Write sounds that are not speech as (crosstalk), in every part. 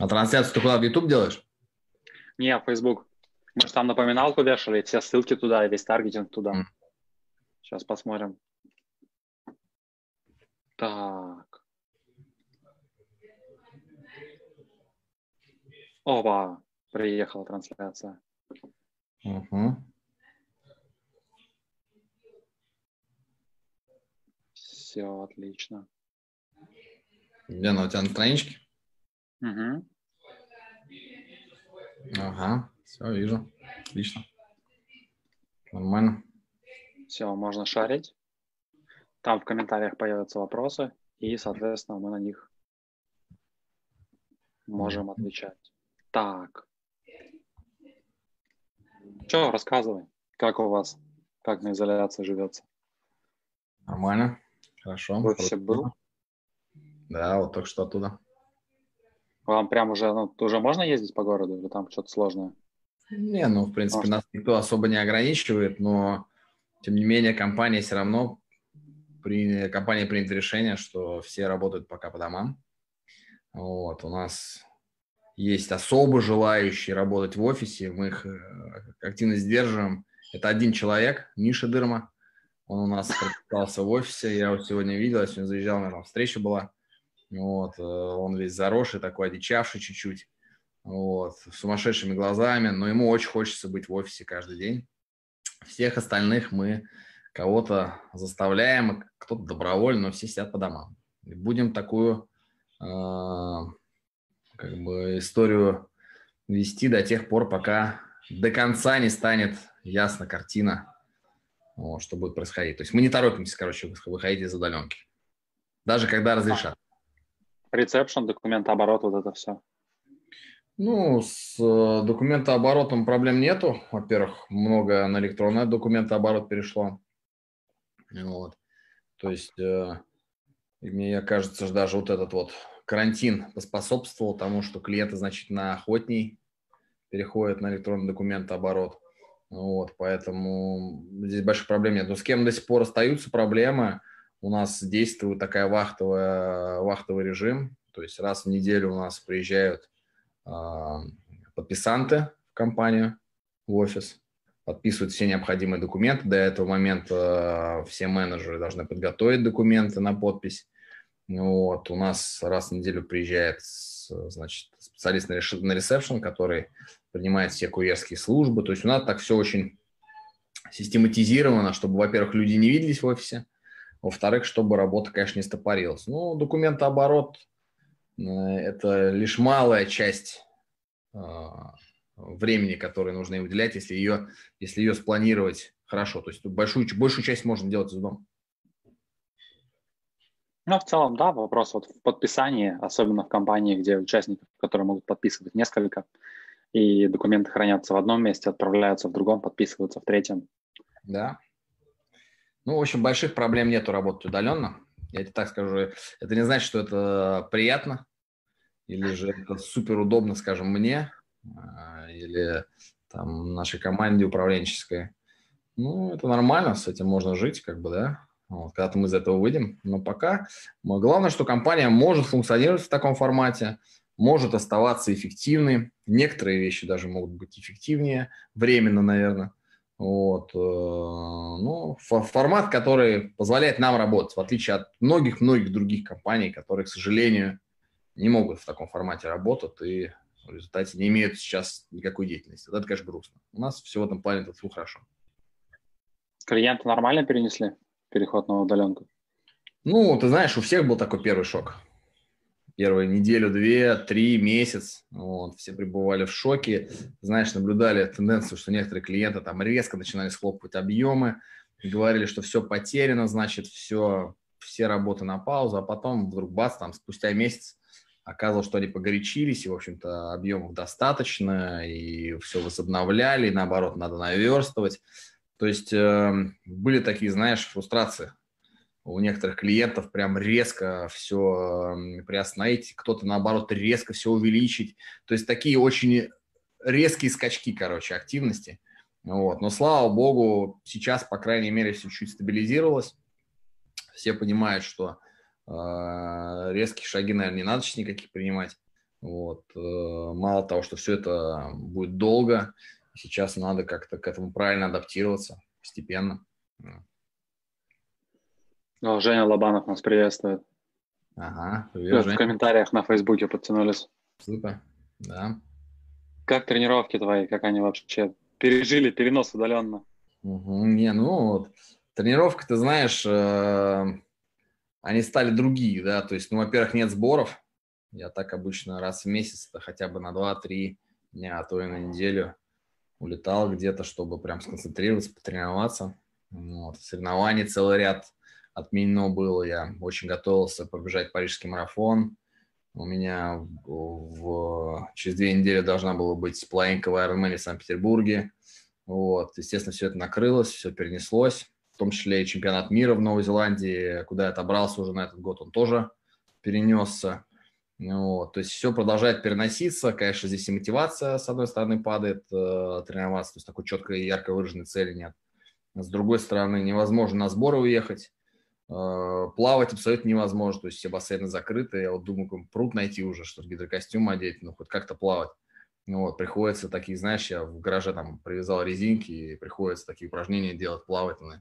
А трансляцию ты куда, в YouTube делаешь? Не, в Facebook. Мы же там напоминалку вешали, все ссылки туда, весь таргетинг туда. Mm. Сейчас посмотрим. Так. Опа, приехала трансляция. Угу. Все отлично. Где она у тебя на страничке? Угу. Ага, все, вижу. Отлично. Нормально. Все, можно шарить. Там в комментариях появятся вопросы, и, соответственно, мы на них можем отвечать. Так. Что, рассказывай, как у вас, как на изоляции живется? Нормально, хорошо. В офисе был? Да, вот только что оттуда. Вам прям уже, ну, уже можно ездить по городу или там что-то сложное? Не, ну, в принципе, Может. нас никто особо не ограничивает, но, тем не менее, компания все равно, при, компания принят решение, что все работают пока по домам. Вот, у нас есть особо желающие работать в офисе, мы их э, активно сдерживаем. Это один человек, Миша Дырма, он у нас прописался в офисе, я его сегодня видел, я сегодня заезжал, там встреча была. Вот, э, он весь заросший, такой одичавший чуть-чуть, вот, сумасшедшими глазами, но ему очень хочется быть в офисе каждый день. Всех остальных мы кого-то заставляем, кто-то добровольно, но все сидят по домам. И будем такую э, как бы историю вести до тех пор, пока до конца не станет ясна картина, вот, что будет происходить. То есть мы не торопимся, короче, выходить из удаленки. Даже когда разрешат. Рецепшн, документооборот, вот это все. Ну, с э, документооборотом проблем нету. Во-первых, много на электронный документооборот перешло. Вот. То есть, э, мне кажется, даже вот этот вот карантин поспособствовал тому, что клиенты значительно охотней переходят на электронный документооборот. Вот, поэтому здесь больших проблем нет. Но с кем до сих пор остаются проблемы, у нас действует такая вахтовая, вахтовый режим, то есть раз в неделю у нас приезжают э, подписанты в компанию, в офис, подписывают все необходимые документы. До этого момента э, все менеджеры должны подготовить документы на подпись. Вот, у нас раз в неделю приезжает значит, специалист на ресепшн, который принимает все курьерские службы. То есть у нас так все очень систематизировано, чтобы, во-первых, люди не виделись в офисе, во-вторых, чтобы работа, конечно, не стопорилась. Ну, документооборот э, – это лишь малая часть э, времени, которое нужно ей уделять, если ее, если ее спланировать хорошо. То есть большую, большую часть можно делать из дома. Ну, в целом, да, вопрос вот в подписании, особенно в компании, где участников, которые могут подписывать несколько, и документы хранятся в одном месте, отправляются в другом, подписываются в третьем. Да, ну, в общем, больших проблем нету работать удаленно. Я тебе так скажу. Это не значит, что это приятно или же это супер скажем, мне а, или там нашей команде управленческой. Ну, это нормально, с этим можно жить, как бы, да. Вот, когда-то мы из этого выйдем. Но пока главное, что компания может функционировать в таком формате, может оставаться эффективной. Некоторые вещи даже могут быть эффективнее, временно, наверное. Вот. Э, ну, формат, который позволяет нам работать, в отличие от многих-многих других компаний, которые, к сожалению, не могут в таком формате работать и в результате не имеют сейчас никакой деятельности. Это, конечно, грустно. У нас все в этом плане тут все хорошо. Клиенты нормально перенесли переход на удаленку? Ну, ты знаешь, у всех был такой первый шок первую неделю, две, три, месяц. Вот, все пребывали в шоке. Знаешь, наблюдали тенденцию, что некоторые клиенты там резко начинали схлопывать объемы, говорили, что все потеряно, значит, все, все работы на паузу, а потом вдруг бац, там спустя месяц оказывалось, что они погорячились, и, в общем-то, объемов достаточно, и все возобновляли, и, наоборот, надо наверстывать. То есть э, были такие, знаешь, фрустрации у некоторых клиентов прям резко все приостановить, кто-то, наоборот, резко все увеличить. То есть такие очень резкие скачки, короче, активности. Вот. Но, слава богу, сейчас, по крайней мере, все чуть стабилизировалось. Все понимают, что э, резкие шаги, наверное, не надо сейчас никаких принимать. Вот. Э, мало того, что все это будет долго, сейчас надо как-то к этому правильно адаптироваться постепенно. О, Женя Лобанов нас приветствует. Ага, привет, В комментариях на Фейсбуке подтянулись. Супер, да. Как тренировки твои, как они вообще пережили перенос удаленно? Угу, не, ну вот, тренировка, ты знаешь, э, они стали другие, да, то есть, ну, во-первых, нет сборов, я так обычно раз в месяц, это хотя бы на 2-3 дня, а то и на неделю улетал где-то, чтобы прям сконцентрироваться, потренироваться. Вот. Соревнований целый ряд отменено было. Я очень готовился побежать парижский марафон. У меня в, через две недели должна была быть половинка в Ironman в Санкт-Петербурге. Вот. Естественно, все это накрылось, все перенеслось. В том числе и чемпионат мира в Новой Зеландии, куда я отобрался уже на этот год, он тоже перенесся. Вот, то есть все продолжает переноситься. Конечно, здесь и мотивация, с одной стороны, падает э, тренироваться, то есть такой четкой, ярко выраженной цели нет. С другой стороны, невозможно на сборы уехать. Э, плавать абсолютно невозможно, то есть все бассейны закрыты. Я вот думаю, пруд найти уже, что гидрокостюм одеть, ну, хоть как-то плавать. Вот, приходится такие, знаешь, я в гараже там привязал резинки, и приходится такие упражнения делать, плавать, ну,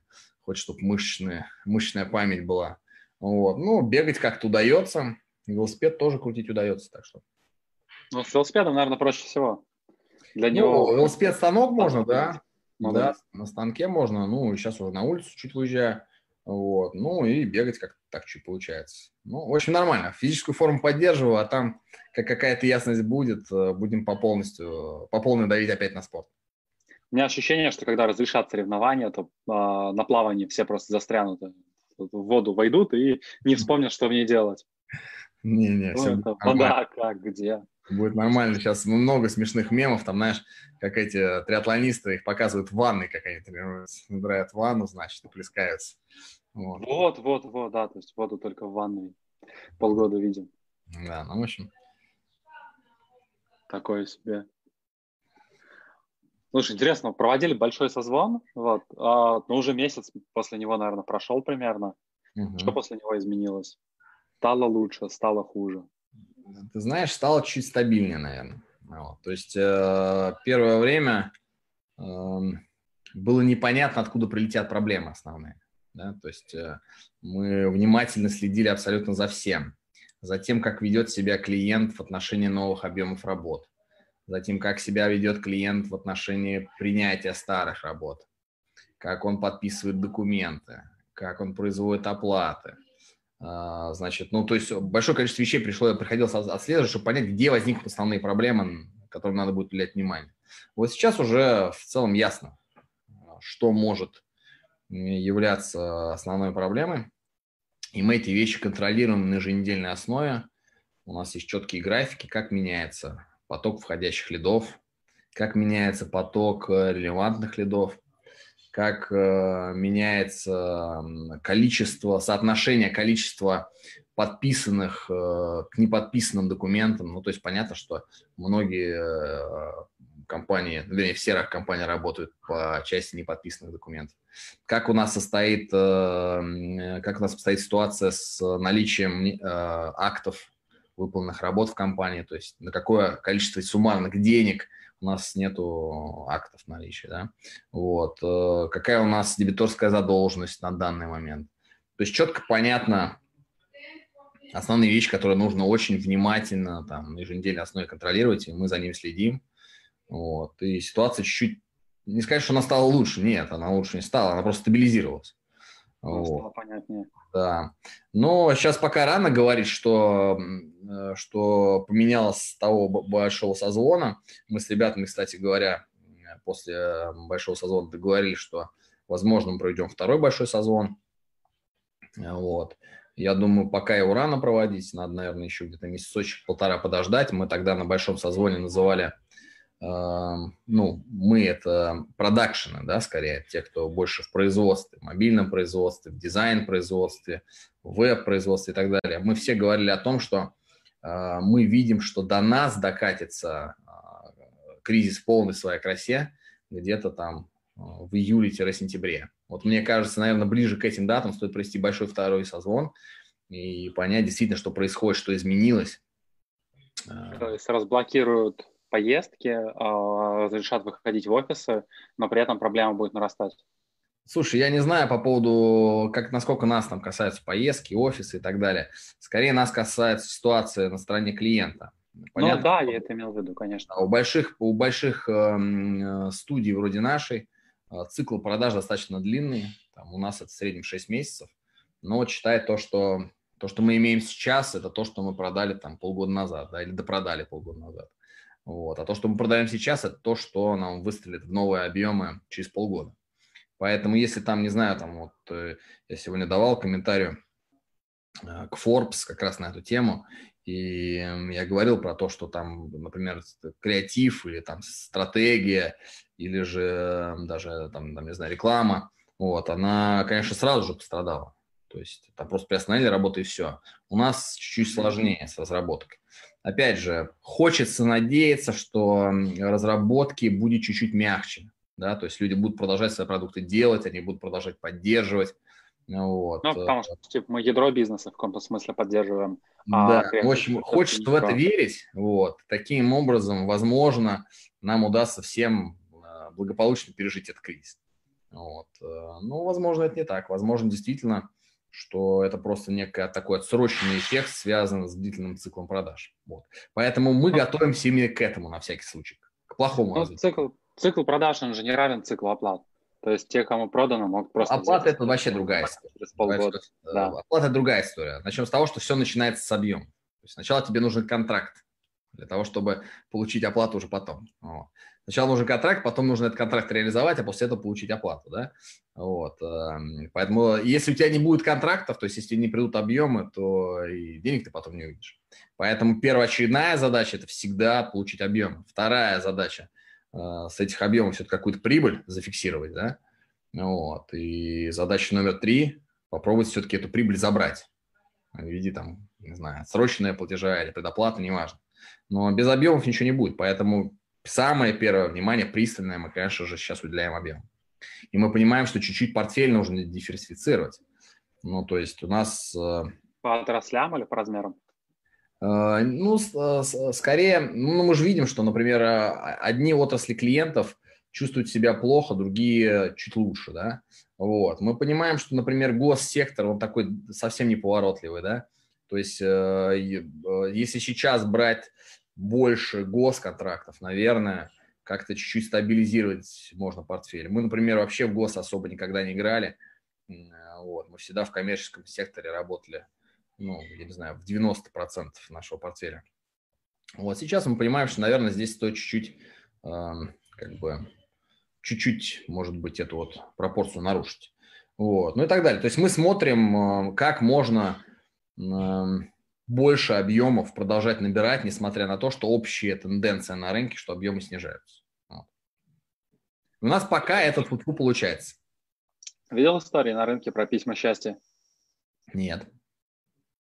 хоть чтобы мышечная, мышечная память была. Вот. Ну, бегать как-то удается, Велосипед тоже крутить удается, так что. Ну, с велосипедом, наверное, проще всего. Для ну, него... велосипед станок можно, да. Ну, да, на станке можно. Ну, сейчас уже на улицу чуть выезжаю. Вот. Ну, и бегать как так чуть получается. Ну, в общем, нормально. Физическую форму поддерживаю, а там, как какая-то ясность будет, э, будем по полностью, по полной давить опять на спорт. У меня ощущение, что когда разрешат соревнования, то э, на плавании все просто застрянут, в воду войдут и не вспомнят, что в ней делать. Не-не, все это вода как, где? Будет нормально. Сейчас много смешных мемов, там, знаешь, как эти триатлонисты, их показывают в ванной, как они тренируются. Набирают ванну, значит, и плескаются. Вот. вот, вот, вот, да, то есть воду только в ванной полгода видим. Да, ну, в общем. Такое себе. Слушай, интересно, проводили большой созвон, вот, а, ну, уже месяц после него, наверное, прошел примерно. Угу. Что после него изменилось? Стало лучше, стало хуже? Ты знаешь, стало чуть стабильнее, наверное. Вот. То есть э, первое время э, было непонятно, откуда прилетят проблемы основные. Да? То есть э, мы внимательно следили абсолютно за всем. За тем, как ведет себя клиент в отношении новых объемов работ. За тем, как себя ведет клиент в отношении принятия старых работ. Как он подписывает документы, как он производит оплаты – значит, ну, то есть большое количество вещей пришло, приходилось отслеживать, чтобы понять, где возникнут основные проблемы, которым надо будет уделять внимание. Вот сейчас уже в целом ясно, что может являться основной проблемой. И мы эти вещи контролируем на еженедельной основе. У нас есть четкие графики, как меняется поток входящих лидов, как меняется поток э, релевантных лидов, как э, меняется количество, соотношение количества подписанных э, к неподписанным документам. Ну, то есть понятно, что многие э, компании, вернее, все компании работают по части неподписанных документов. Как у нас состоит, как у нас состоит ситуация с наличием актов выполненных работ в компании, то есть на какое количество суммарных денег – у нас нету актов наличия, да, вот, э, какая у нас дебиторская задолженность на данный момент. То есть четко понятно основные вещи, которые нужно очень внимательно там на еженедельной основе контролировать, и мы за ним следим, вот, и ситуация чуть-чуть, не сказать, что она стала лучше, нет, она лучше не стала, она просто стабилизировалась. Вот. Стало понятнее. Да. Но сейчас пока рано говорить, что, э, что поменялось с того большого созвона. Мы с ребятами, кстати говоря, после большого созвона договорились, что, возможно, мы проведем второй большой созвон. Вот. Я думаю, пока его рано проводить, надо, наверное, еще где-то месяцочек-полтора подождать. Мы тогда на большом созвоне называли ну, мы это продакшены, да, скорее, те, кто больше в производстве, в мобильном производстве, в дизайн-производстве, в веб-производстве и так далее. Мы все говорили о том, что э, мы видим, что до нас докатится э, кризис в полной своей красе где-то там в июле-сентябре. Вот мне кажется, наверное, ближе к этим датам стоит провести большой второй созвон и понять действительно, что происходит, что изменилось. То есть разблокируют поездки, а, разрешат выходить в офисы, но при этом проблема будет нарастать. Слушай, я не знаю по поводу, как, насколько нас там касаются поездки, офисы и так далее. Скорее нас касается ситуация на стороне клиента. Ну Понятно? Ну да, я это имел в виду, конечно. У больших, у больших эм, э, студий вроде нашей э, цикл продаж достаточно длинный. Там у нас это в среднем 6 месяцев. Но считает то, что то, что мы имеем сейчас, это то, что мы продали там полгода назад, да, или допродали полгода назад. Вот. А то, что мы продаем сейчас, это то, что нам выстрелит в новые объемы через полгода. Поэтому если там, не знаю, там вот э, я сегодня давал комментарий э, к Forbes как раз на эту тему, и я говорил про то, что там, например, креатив или там стратегия, или же даже там, там не знаю, реклама, вот, она, конечно, сразу же пострадала. То есть там просто приостановили работу и все. У нас чуть-чуть сложнее с разработкой. Опять же, хочется надеяться, что разработки будет чуть-чуть мягче. Да? То есть люди будут продолжать свои продукты делать, они будут продолжать поддерживать. Вот. Ну, потому что типа, мы ядро бизнеса в каком-то смысле поддерживаем. А да, в общем, хочется в это верить. Вот. Таким образом, возможно, нам удастся всем а, благополучно пережить этот кризис. Вот. Э, ну, возможно, это не так. Возможно, действительно, что это просто некий такой отсроченный эффект, связан с длительным циклом продаж. Вот. Поэтому мы ну, готовимся именно к этому на всякий случай, к плохому ну, Цикл, цикл продаж, он же не равен циклу оплат. То есть те, кому продано, могут просто... Оплата – это вообще другая история. Через полгода. Да. Оплата – это другая история. Начнем с того, что все начинается с объема. То есть сначала тебе нужен контракт для того, чтобы получить оплату уже потом. Вот. Сначала нужен контракт, потом нужно этот контракт реализовать, а после этого получить оплату, да? Вот. Эм, поэтому если у тебя не будет контрактов, то есть если не придут объемы, то и денег ты потом не увидишь. Поэтому первоочередная задача – это всегда получить объем. Вторая задача э, – с этих объемов все-таки какую-то прибыль зафиксировать, да? Вот. И задача номер три – попробовать все-таки эту прибыль забрать в виде, там, не знаю, срочная платежа или предоплата, неважно. Но без объемов ничего не будет, поэтому самое первое внимание, пристальное, мы, конечно же, сейчас уделяем объему. И мы понимаем, что чуть-чуть портфель нужно диверсифицировать. Ну, то есть у нас... Э, по отраслям или по размерам? Э, ну, э, скорее, ну, мы же видим, что, например, одни отрасли клиентов чувствуют себя плохо, другие чуть лучше, да. Вот. Мы понимаем, что, например, госсектор, он такой совсем неповоротливый, да. То есть, если сейчас брать больше госконтрактов, наверное, как-то чуть-чуть стабилизировать можно портфель. Мы, например, вообще в гос особо никогда не играли. Вот. Мы всегда в коммерческом секторе работали, ну, я не знаю, в 90% нашего портфеля. Вот сейчас мы понимаем, что, наверное, здесь стоит чуть-чуть, э, как бы, чуть-чуть, может быть, эту вот пропорцию нарушить. Вот, ну и так далее. То есть мы смотрим, как можно больше объемов продолжать набирать, несмотря на то, что общая тенденция на рынке, что объемы снижаются. Вот. У нас пока этот футбол получается. Видел истории на рынке про письма счастья? Нет.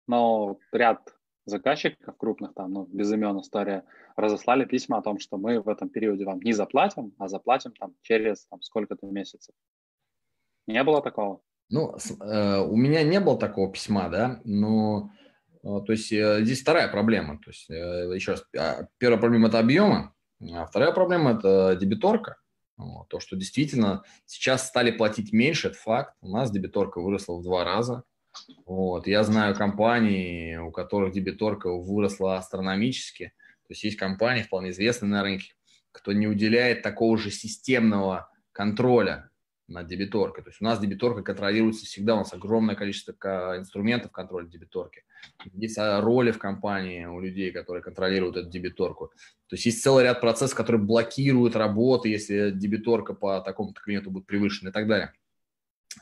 Но ряд заказчиков крупных, там, ну, без имен история, разослали письма о том, что мы в этом периоде вам не заплатим, а заплатим там через там, сколько-то месяцев. Не было такого? Ну, э, у меня не было такого письма, да, но то есть э, здесь вторая проблема. То есть, э, еще раз, а, первая проблема – это объемы, а вторая проблема – это дебиторка. То, что действительно сейчас стали платить меньше, это факт. У нас дебиторка выросла в два раза. Вот. Я знаю компании, у которых дебиторка выросла астрономически. То есть есть компании, вполне известные на рынке, кто не уделяет такого же системного контроля над дебиторкой. То есть у нас дебиторка контролируется всегда, у нас огромное количество инструментов контроля дебиторки. Есть а, роли в компании у людей, которые контролируют эту дебиторку. То есть есть целый ряд процессов, которые блокируют работу, если дебиторка по такому-то клиенту будет превышена и так далее.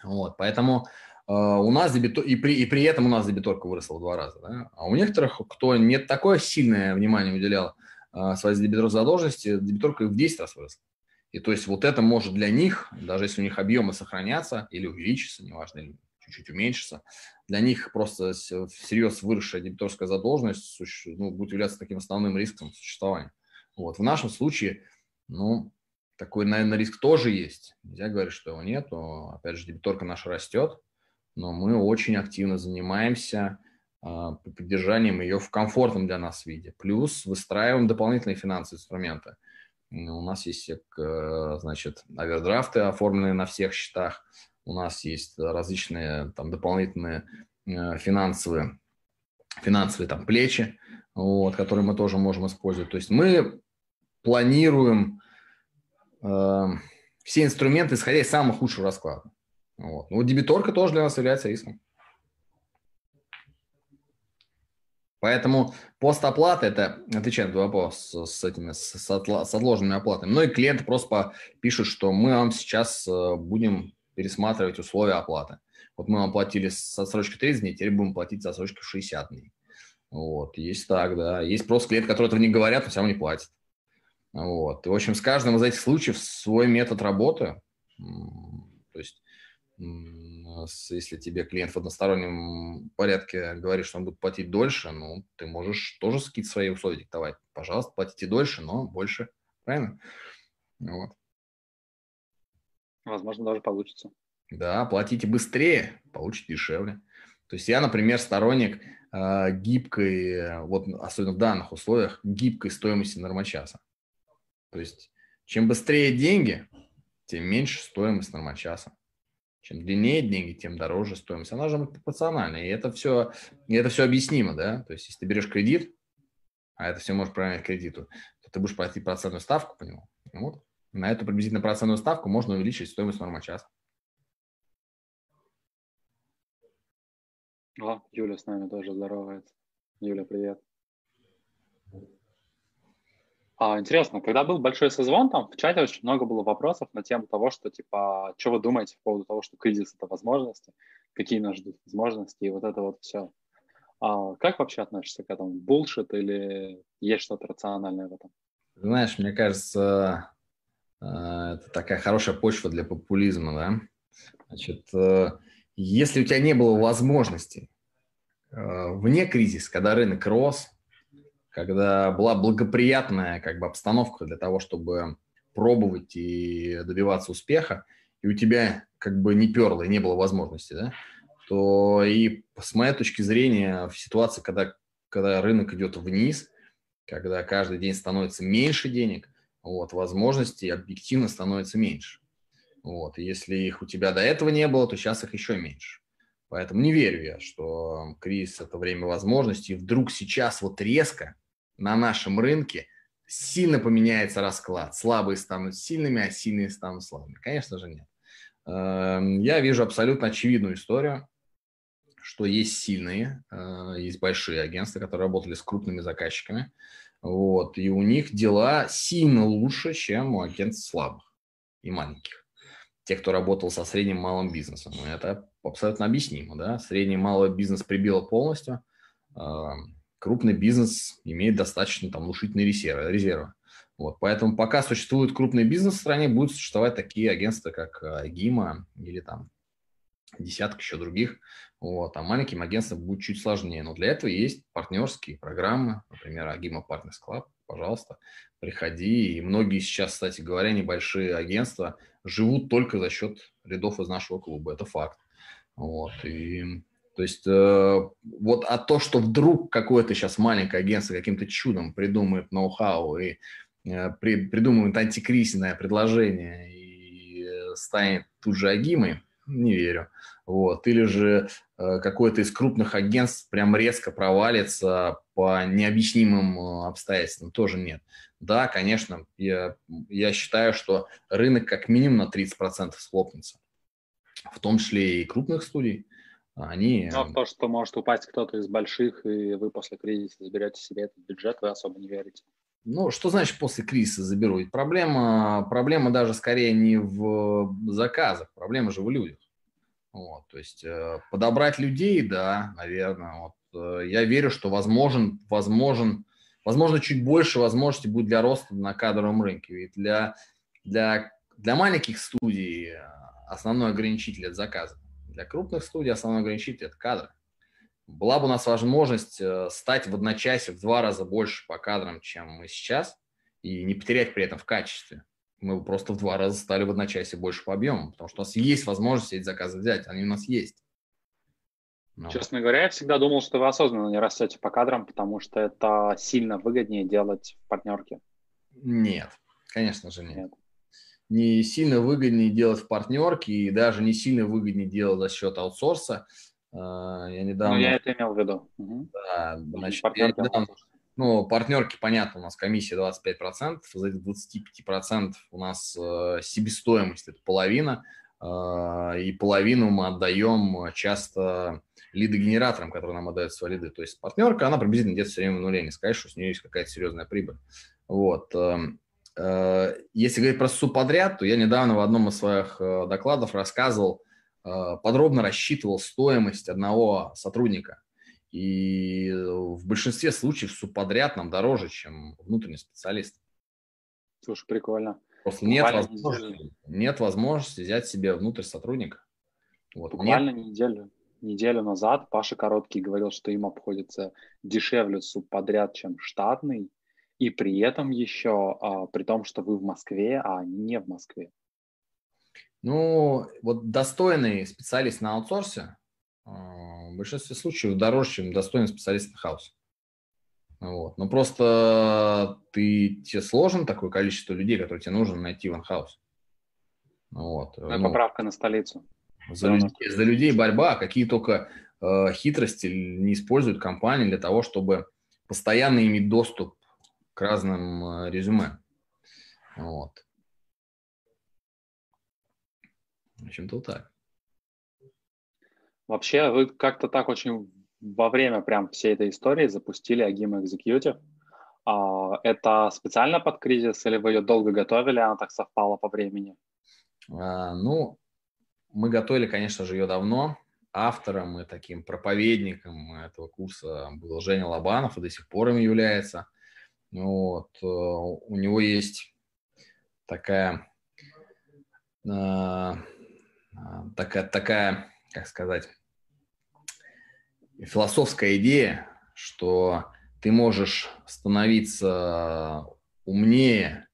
Вот, поэтому э, у нас дебитор... и, при... и при этом у нас дебиторка выросла в два раза. Да? А у некоторых, кто не такое сильное внимание уделял э, своей дебиторской задолженности, дебиторка в 10 раз выросла. И то есть вот это может для них, даже если у них объемы сохранятся или увеличатся, неважно, или чуть-чуть уменьшится, для них просто всерьез выросшая дебиторская задолженность ну, будет являться таким основным риском существования. Вот. В нашем случае, ну, такой, наверное, риск тоже есть. Нельзя говорить, что его нет. Опять же, дебиторка наша растет, но мы очень активно занимаемся а, поддержанием ее в комфортном для нас виде. Плюс выстраиваем дополнительные финансовые инструменты. У нас есть, э, значит, овердрафты, оформленные на всех счетах. У нас есть различные там дополнительные э, финансовые, финансовые там плечи, вот, которые мы тоже можем использовать. То есть мы планируем э, все инструменты, исходя из самого худшего расклада. Вот. Ну, дебиторка тоже для нас является риском. Поэтому постоплата – это, отвечая на вопрос с, этими, с, с отложенными оплатами. Многие клиенты просто пишут, что мы вам сейчас э, будем пересматривать условия оплаты. Вот мы вам платили с отсрочкой 30 дней, теперь будем платить с отсрочкой 60 дней. Вот, есть так, да. Есть просто клиенты, которые этого не говорят, но все равно не платят. Вот. И, в общем, с каждым из этих случаев свой метод работы. То есть если тебе клиент в одностороннем порядке говорит, что он будет платить дольше, ну, ты можешь тоже скид свои условия диктовать. Пожалуйста, платите дольше, но больше. Правильно? Вот. Возможно, даже получится. Да, платите быстрее, получите дешевле. То есть я, например, сторонник э, гибкой, вот особенно в данных условиях, гибкой стоимости нормочаса. То есть чем быстрее деньги, тем меньше стоимость нормочаса. Чем длиннее деньги, тем дороже стоимость. Она же пропорциональная. И это все, и это все объяснимо, да? То есть, если ты берешь кредит, а это все можешь проверять кредиту, то ты будешь платить процентную ставку по нему. Вот. На эту приблизительно процентную ставку можно увеличить стоимость норма часа. О, Юля с нами тоже здоровается. Юля, привет. А, интересно, когда был большой созвон, там в чате очень много было вопросов на тему того, что, типа, что вы думаете по поводу того, что кризис – это возможности, какие нас ждут возможности, и вот это вот все. А как вообще относишься к этому? Булшит или есть что-то рациональное в этом? Знаешь, мне кажется, э, это такая хорошая почва для популизма, да? Значит, э, если у тебя не было возможности э, вне кризиса, когда рынок рос, когда была благоприятная как бы обстановка для того, чтобы пробовать и добиваться успеха, и у тебя как бы не перло и не было возможности, да, то и с моей точки зрения в ситуации, когда, когда рынок идет вниз, когда каждый день становится меньше денег, вот, возможностей объективно становится меньше. Вот, если их у тебя до этого не было, то сейчас их еще меньше. Поэтому не верю я, что кризис – это время возможностей, и вдруг сейчас вот резко на нашем рынке сильно поменяется расклад. Слабые станут сильными, а сильные станут слабыми. Конечно же, нет. Эм, я вижу абсолютно очевидную историю, что есть сильные, э, есть большие агентства, которые работали с крупными заказчиками, вот, и у них дела сильно лучше, чем у агентств слабых и маленьких. Те, кто работал со средним малым бизнесом. Это абсолютно объяснимо, да. Средний малый бизнес прибило полностью, эм, крупный бизнес имеет достаточно там внушительные резервы. резервы. Вот, поэтому пока существует крупный бизнес в стране, будут существовать такие агентства, как Агима или там десяток еще других. Вот, а маленьким агентствам будет чуть сложнее. Но для этого есть партнерские программы, например, Агима Partners Club. Пожалуйста, приходи. И многие сейчас, кстати говоря, небольшие агентства живут только за счет рядов из нашего клуба. Это факт. Вот, и то есть э, вот а то, что вдруг какое-то сейчас маленькое агентство каким-то чудом придумает ноу-хау и э, при, придумает антикризисное предложение и э, станет тут же агимой, не верю. Вот. Или же э, какое-то из крупных агентств прям резко провалится по необъяснимым э, обстоятельствам, тоже нет. Да, конечно, я, я считаю, что рынок как минимум на 30% схлопнется, в том числе и крупных студий. Они... Но то, что может упасть кто-то из больших, и вы после кризиса заберете себе этот бюджет, вы особо не верите. Ну, что значит после кризиса заберу? Ведь проблема, проблема даже скорее не в заказах, проблема же в людях. Вот, то есть э, подобрать людей, да, наверное. Вот, э, я верю, что возможен, возможен, возможно, чуть больше возможностей будет для роста на кадровом рынке. Ведь для, для, для маленьких студий э, основной ограничитель – это заказы. Для крупных студий основной ограничитель – это кадры. Была бы у нас возможность э, стать в одночасье в два раза больше по кадрам, чем мы сейчас, и не потерять при этом в качестве. Мы просто в два раза стали в одночасье больше по объему, потому что у нас есть возможность эти заказы взять, они у нас есть. Ну. Честно говоря, я всегда думал, что вы осознанно не растете по кадрам, потому что это сильно выгоднее делать в партнерке. Нет, конечно же нет. нет. Не сильно выгоднее делать в партнерке и даже не сильно выгоднее делать за счет аутсорса. А, я недавно... Ну, я это имел в виду. Да, значит, я недавно... Ну, партнерки, понятно, у нас комиссия 25%, за этих 25% у нас э, себестоимость – это половина, э, и половину мы отдаем часто лидогенераторам, которые нам отдают свои лиды. То есть партнерка, она приблизительно где-то все время в нуле, не сказать, что с нее есть какая-то серьезная прибыль. Вот. Э, если говорить про субподряд, то я недавно в одном из своих э, докладов рассказывал, э, подробно рассчитывал стоимость одного сотрудника. И в большинстве случаев субподряд нам дороже, чем внутренний специалист. Слушай, прикольно. Просто нет возможности, нет возможности взять себе внутрь сотрудника. Вот. Буквально нет. неделю, неделю назад Паша Короткий говорил, что им обходится дешевле субподряд, чем штатный, и при этом еще, а, при том, что вы в Москве, а они не в Москве. Ну, вот достойный специалист на аутсорсе а, в большинстве случаев дороже, чем достойный специалист на хаусе. Вот. Но просто ты, тебе сложно такое количество людей, которые тебе нужно найти в инхаус. Вот. Ну, ну, поправка на столицу. За, людей, за людей борьба, какие только э, хитрости не используют компании для того, чтобы постоянно иметь доступ к разным э, резюме. Вот. В общем-то, вот так. Вообще, вы как-то так очень во время прям всей этой истории запустили Agim Executive. А, это специально под кризис или вы ее долго готовили, она так совпала по времени? А, ну, мы готовили, конечно же, ее давно. Автором и таким проповедником этого курса был Женя Лобанов и до сих пор им является. Вот. Э, у него есть такая, э, такая, такая, как сказать, философская идея, что ты можешь становиться умнее,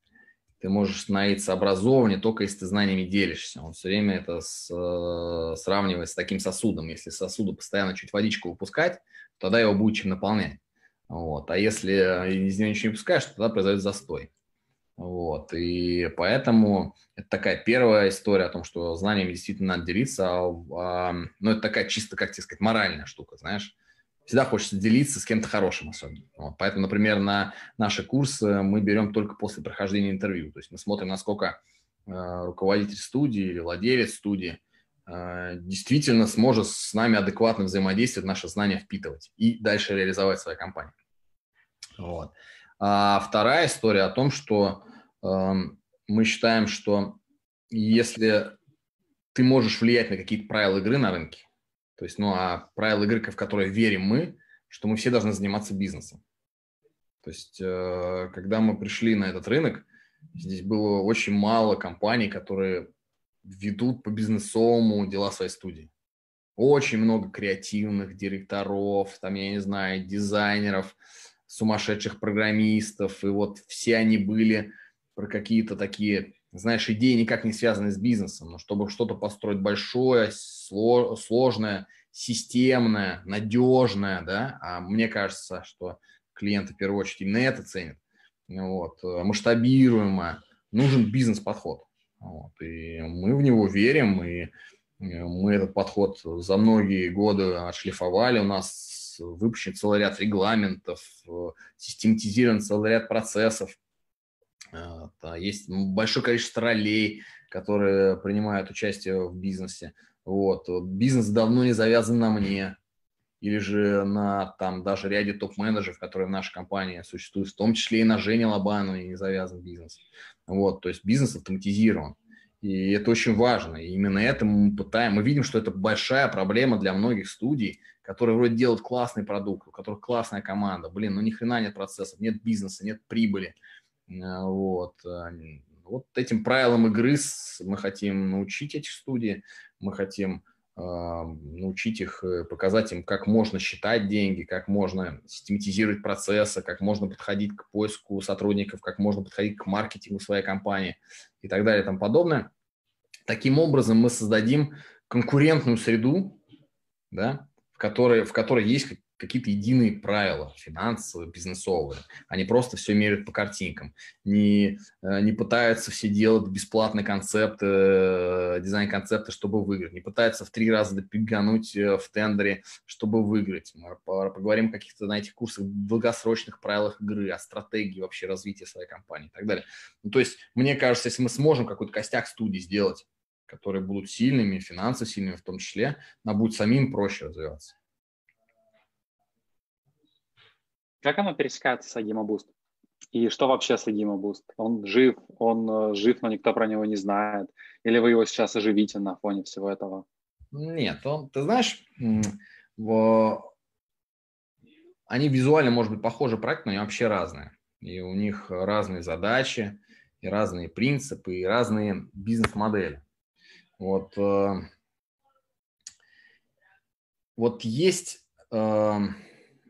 ты можешь становиться образованнее только если ты знаниями делишься. Он все время это с, э, сравнивает с таким сосудом. Если сосуду постоянно чуть водичку выпускать, тогда его будет чем наполнять. Вот. А если из него ничего не пускаешь, тогда произойдет застой. Вот. И поэтому это такая первая история о том, что знаниями действительно надо делиться. А, а, ну, это такая чисто, как тебе сказать, моральная штука, знаешь. Всегда хочется делиться с кем-то хорошим особенно. Вот. Поэтому, например, на наши курсы мы берем только после прохождения интервью. То есть мы смотрим, насколько э, руководитель студии или владелец студии э, действительно сможет с нами адекватно взаимодействовать, наши знания впитывать и дальше реализовать свою компанию. Вот. А вторая история о том, что э, мы считаем, что если ты можешь влиять на какие-то правила игры на рынке, то есть, ну, а правила игры, в которые верим мы, что мы все должны заниматься бизнесом. То есть, э, когда мы пришли на этот рынок, здесь было очень мало компаний, которые ведут по бизнесовому дела своей студии. Очень много креативных директоров, там, я не знаю, дизайнеров, сумасшедших программистов, и вот все они были про какие-то такие, знаешь, идеи никак не связанные с бизнесом, но чтобы что-то построить большое, сложное, системное, надежное, да, а мне кажется, что клиенты в первую очередь именно это ценят, вот, масштабируемое, нужен бизнес-подход, вот, и мы в него верим, и мы этот подход за многие годы отшлифовали, у нас выпущен целый ряд регламентов, э, систематизирован целый ряд процессов. Э, есть большое количество ролей, которые принимают участие в бизнесе. Вот. Бизнес давно не завязан на мне или же на там даже ряде топ-менеджеров, которые в нашей компании существуют, в том числе и на Жене Лобановой не завязан бизнес. Вот, то есть бизнес автоматизирован. И это очень важно. И именно это мы пытаем. Мы видим, что это большая проблема для многих студий, которые вроде делают классный продукт, у которых классная команда. Блин, ну ни хрена нет процессов, нет бизнеса, нет прибыли. Э, вот. Э, вот этим правилам игры мы хотим научить эти студии. Мы хотим научить их, э, показать им, как можно считать деньги, как можно систематизировать процессы, как можно подходить к поиску сотрудников, как можно подходить к маркетингу своей компании и так далее и тому подобное. Таким образом мы создадим конкурентную среду, да, в которой, в которой есть какие-то единые правила финансовые, бизнесовые. Они просто все меряют по картинкам. Не, э, не пытаются все делать бесплатные концепты, э, дизайн-концепты, чтобы выиграть. Не пытаются в три раза допигануть э, в тендере, чтобы выиграть. Мы поговорим о каких-то на этих курсах долгосрочных правилах игры, о стратегии вообще развития своей компании и так далее. Ну, то есть, мне кажется, если мы сможем какой-то костяк студий сделать, которые будут сильными, финансово сильными в том числе, нам будет самим проще развиваться. Как оно пересекается с AGIMA Boost? И что вообще с AGIMA Boost? Он жив, он э, жив, но никто про него не знает. Или вы его сейчас оживите на фоне всего этого? Нет, он, ты знаешь, в... они визуально, может быть, похожи проекты, но они вообще разные. И у них разные задачи, и разные принципы, и разные бизнес-модели. Вот, э... вот есть э...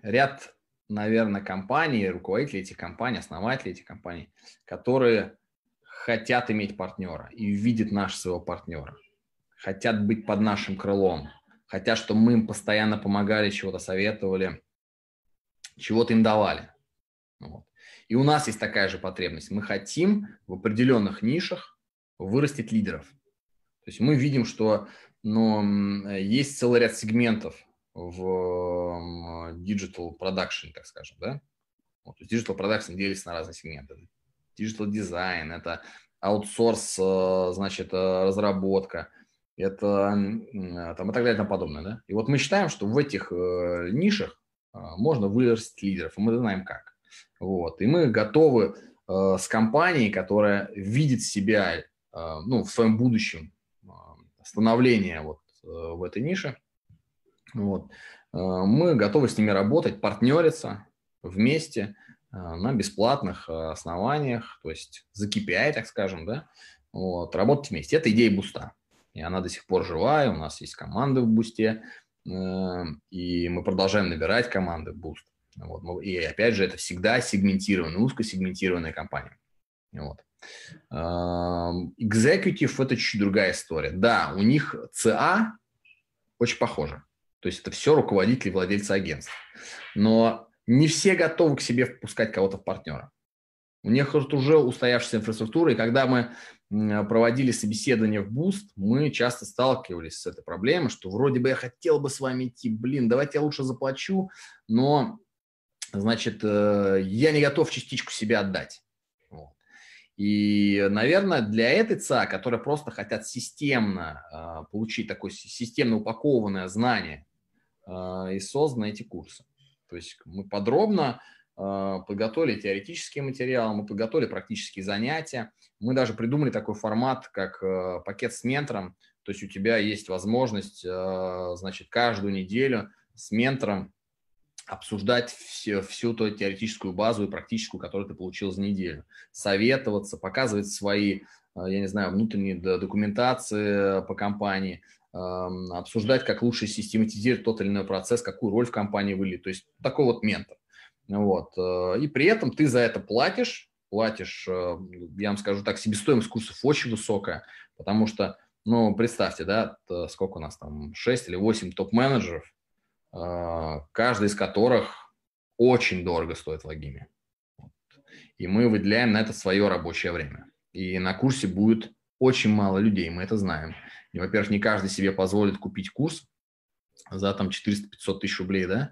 ряд наверное, компании, руководители этих компаний, основатели этих компаний, которые хотят иметь партнера и видят наш своего партнера, хотят быть под нашим крылом, хотят, чтобы мы им постоянно помогали, чего-то советовали, чего-то им давали. Вот. И у нас есть такая же потребность. Мы хотим в определенных нишах вырастить лидеров. То есть мы видим, что ну, есть целый ряд сегментов в digital production, так скажем, да? Вот, то есть digital production делится на разные сегменты. Digital дизайн, это аутсорс, э, значит, э, разработка, это там и так далее и тому подобное, да? И вот мы считаем, что в этих э, нишах э, можно вырастить лидеров, и мы знаем как. Вот, и мы готовы э, с компанией, которая видит себя, э, ну, в своем будущем э, становление вот э, в этой нише, вот. Э, мы готовы с ними работать, партнериться вместе э, на бесплатных э, основаниях, то есть за KPI, так скажем, да, вот, работать вместе. Это идея буста. И она до сих пор живая, у нас есть команды в бусте, и мы продолжаем набирать команды в буст. Вот. И опять же, это всегда сегментированная, узкосегментированная компания. Вот. Executive – это чуть другая история. Да, у них ЦА очень похоже. То есть это все руководители, владельцы агентств. Но не все готовы к себе впускать кого-то в партнера. У них уже устоявшаяся инфраструктура, и когда мы проводили собеседование в Boost, мы часто сталкивались с этой проблемой, что вроде бы я хотел бы с вами идти, блин, давайте я лучше заплачу, но, значит, э, я не готов частичку себя отдать. И, наверное, для этой ЦА, которые просто хотят системно э, получить такое системно упакованное знание и созданы эти курсы. То есть мы подробно а, подготовили теоретические материалы, мы подготовили практические занятия. Мы даже придумали такой формат, как а, пакет с ментором. То есть у тебя есть возможность, значит, каждую неделю с ментором обсуждать все, всю ту теоретическую базу и практическую, которую ты получил за неделю. Советоваться, показывать свои, я не знаю, внутренние документации по компании, обсуждать, как лучше систематизировать тот или иной процесс, какую роль в компании вылить. То есть такой вот ментор. Вот. Э, и при этом ты за это платишь, платишь, э, я вам скажу так, себестоимость курсов очень высокая, потому что, ну, представьте, да, сколько у нас там, 6 или 8 топ-менеджеров, э, каждый из которых очень дорого стоит в. И мы выделяем на это свое рабочее время. И на курсе будет очень мало людей, мы это знаем. И, во-первых, не каждый себе позволит купить курс за там 400-500 тысяч рублей, да,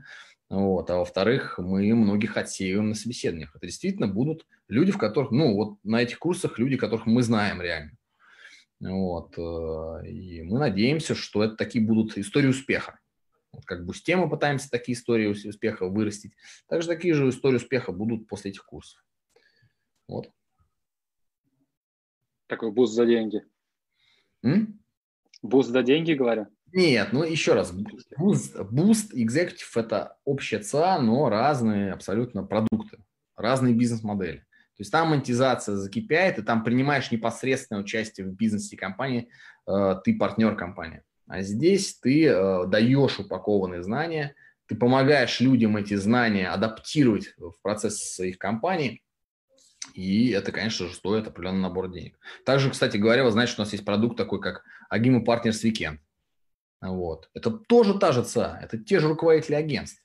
вот. А во-вторых, мы многих отсеиваем на собеседованиях. Это действительно будут люди, в которых, ну, вот на этих курсах люди, которых мы знаем реально. Вот. Э, и мы надеемся, что это такие будут истории успеха. Вот как бы с мы пытаемся такие истории успеха вырастить. Также такие же истории успеха будут после этих курсов. Вот. Такой буст за деньги. М? Буст за деньги, говорю? Нет, ну еще раз, Boost, Boost Executive – это общая ЦА, но разные абсолютно продукты, разные бизнес-модели. То есть там монетизация закипяет, и там принимаешь непосредственное участие в бизнесе компании, э, ты партнер компании. А здесь ты э, даешь упакованные знания, ты помогаешь людям эти знания адаптировать в процесс своих компаний, и это, конечно же, стоит определенный набор денег. Также, кстати говоря, вы знаете, что у нас есть продукт такой, как Agimo Partners Weekend. Вот. Это тоже та же ЦА, это те же руководители агентств.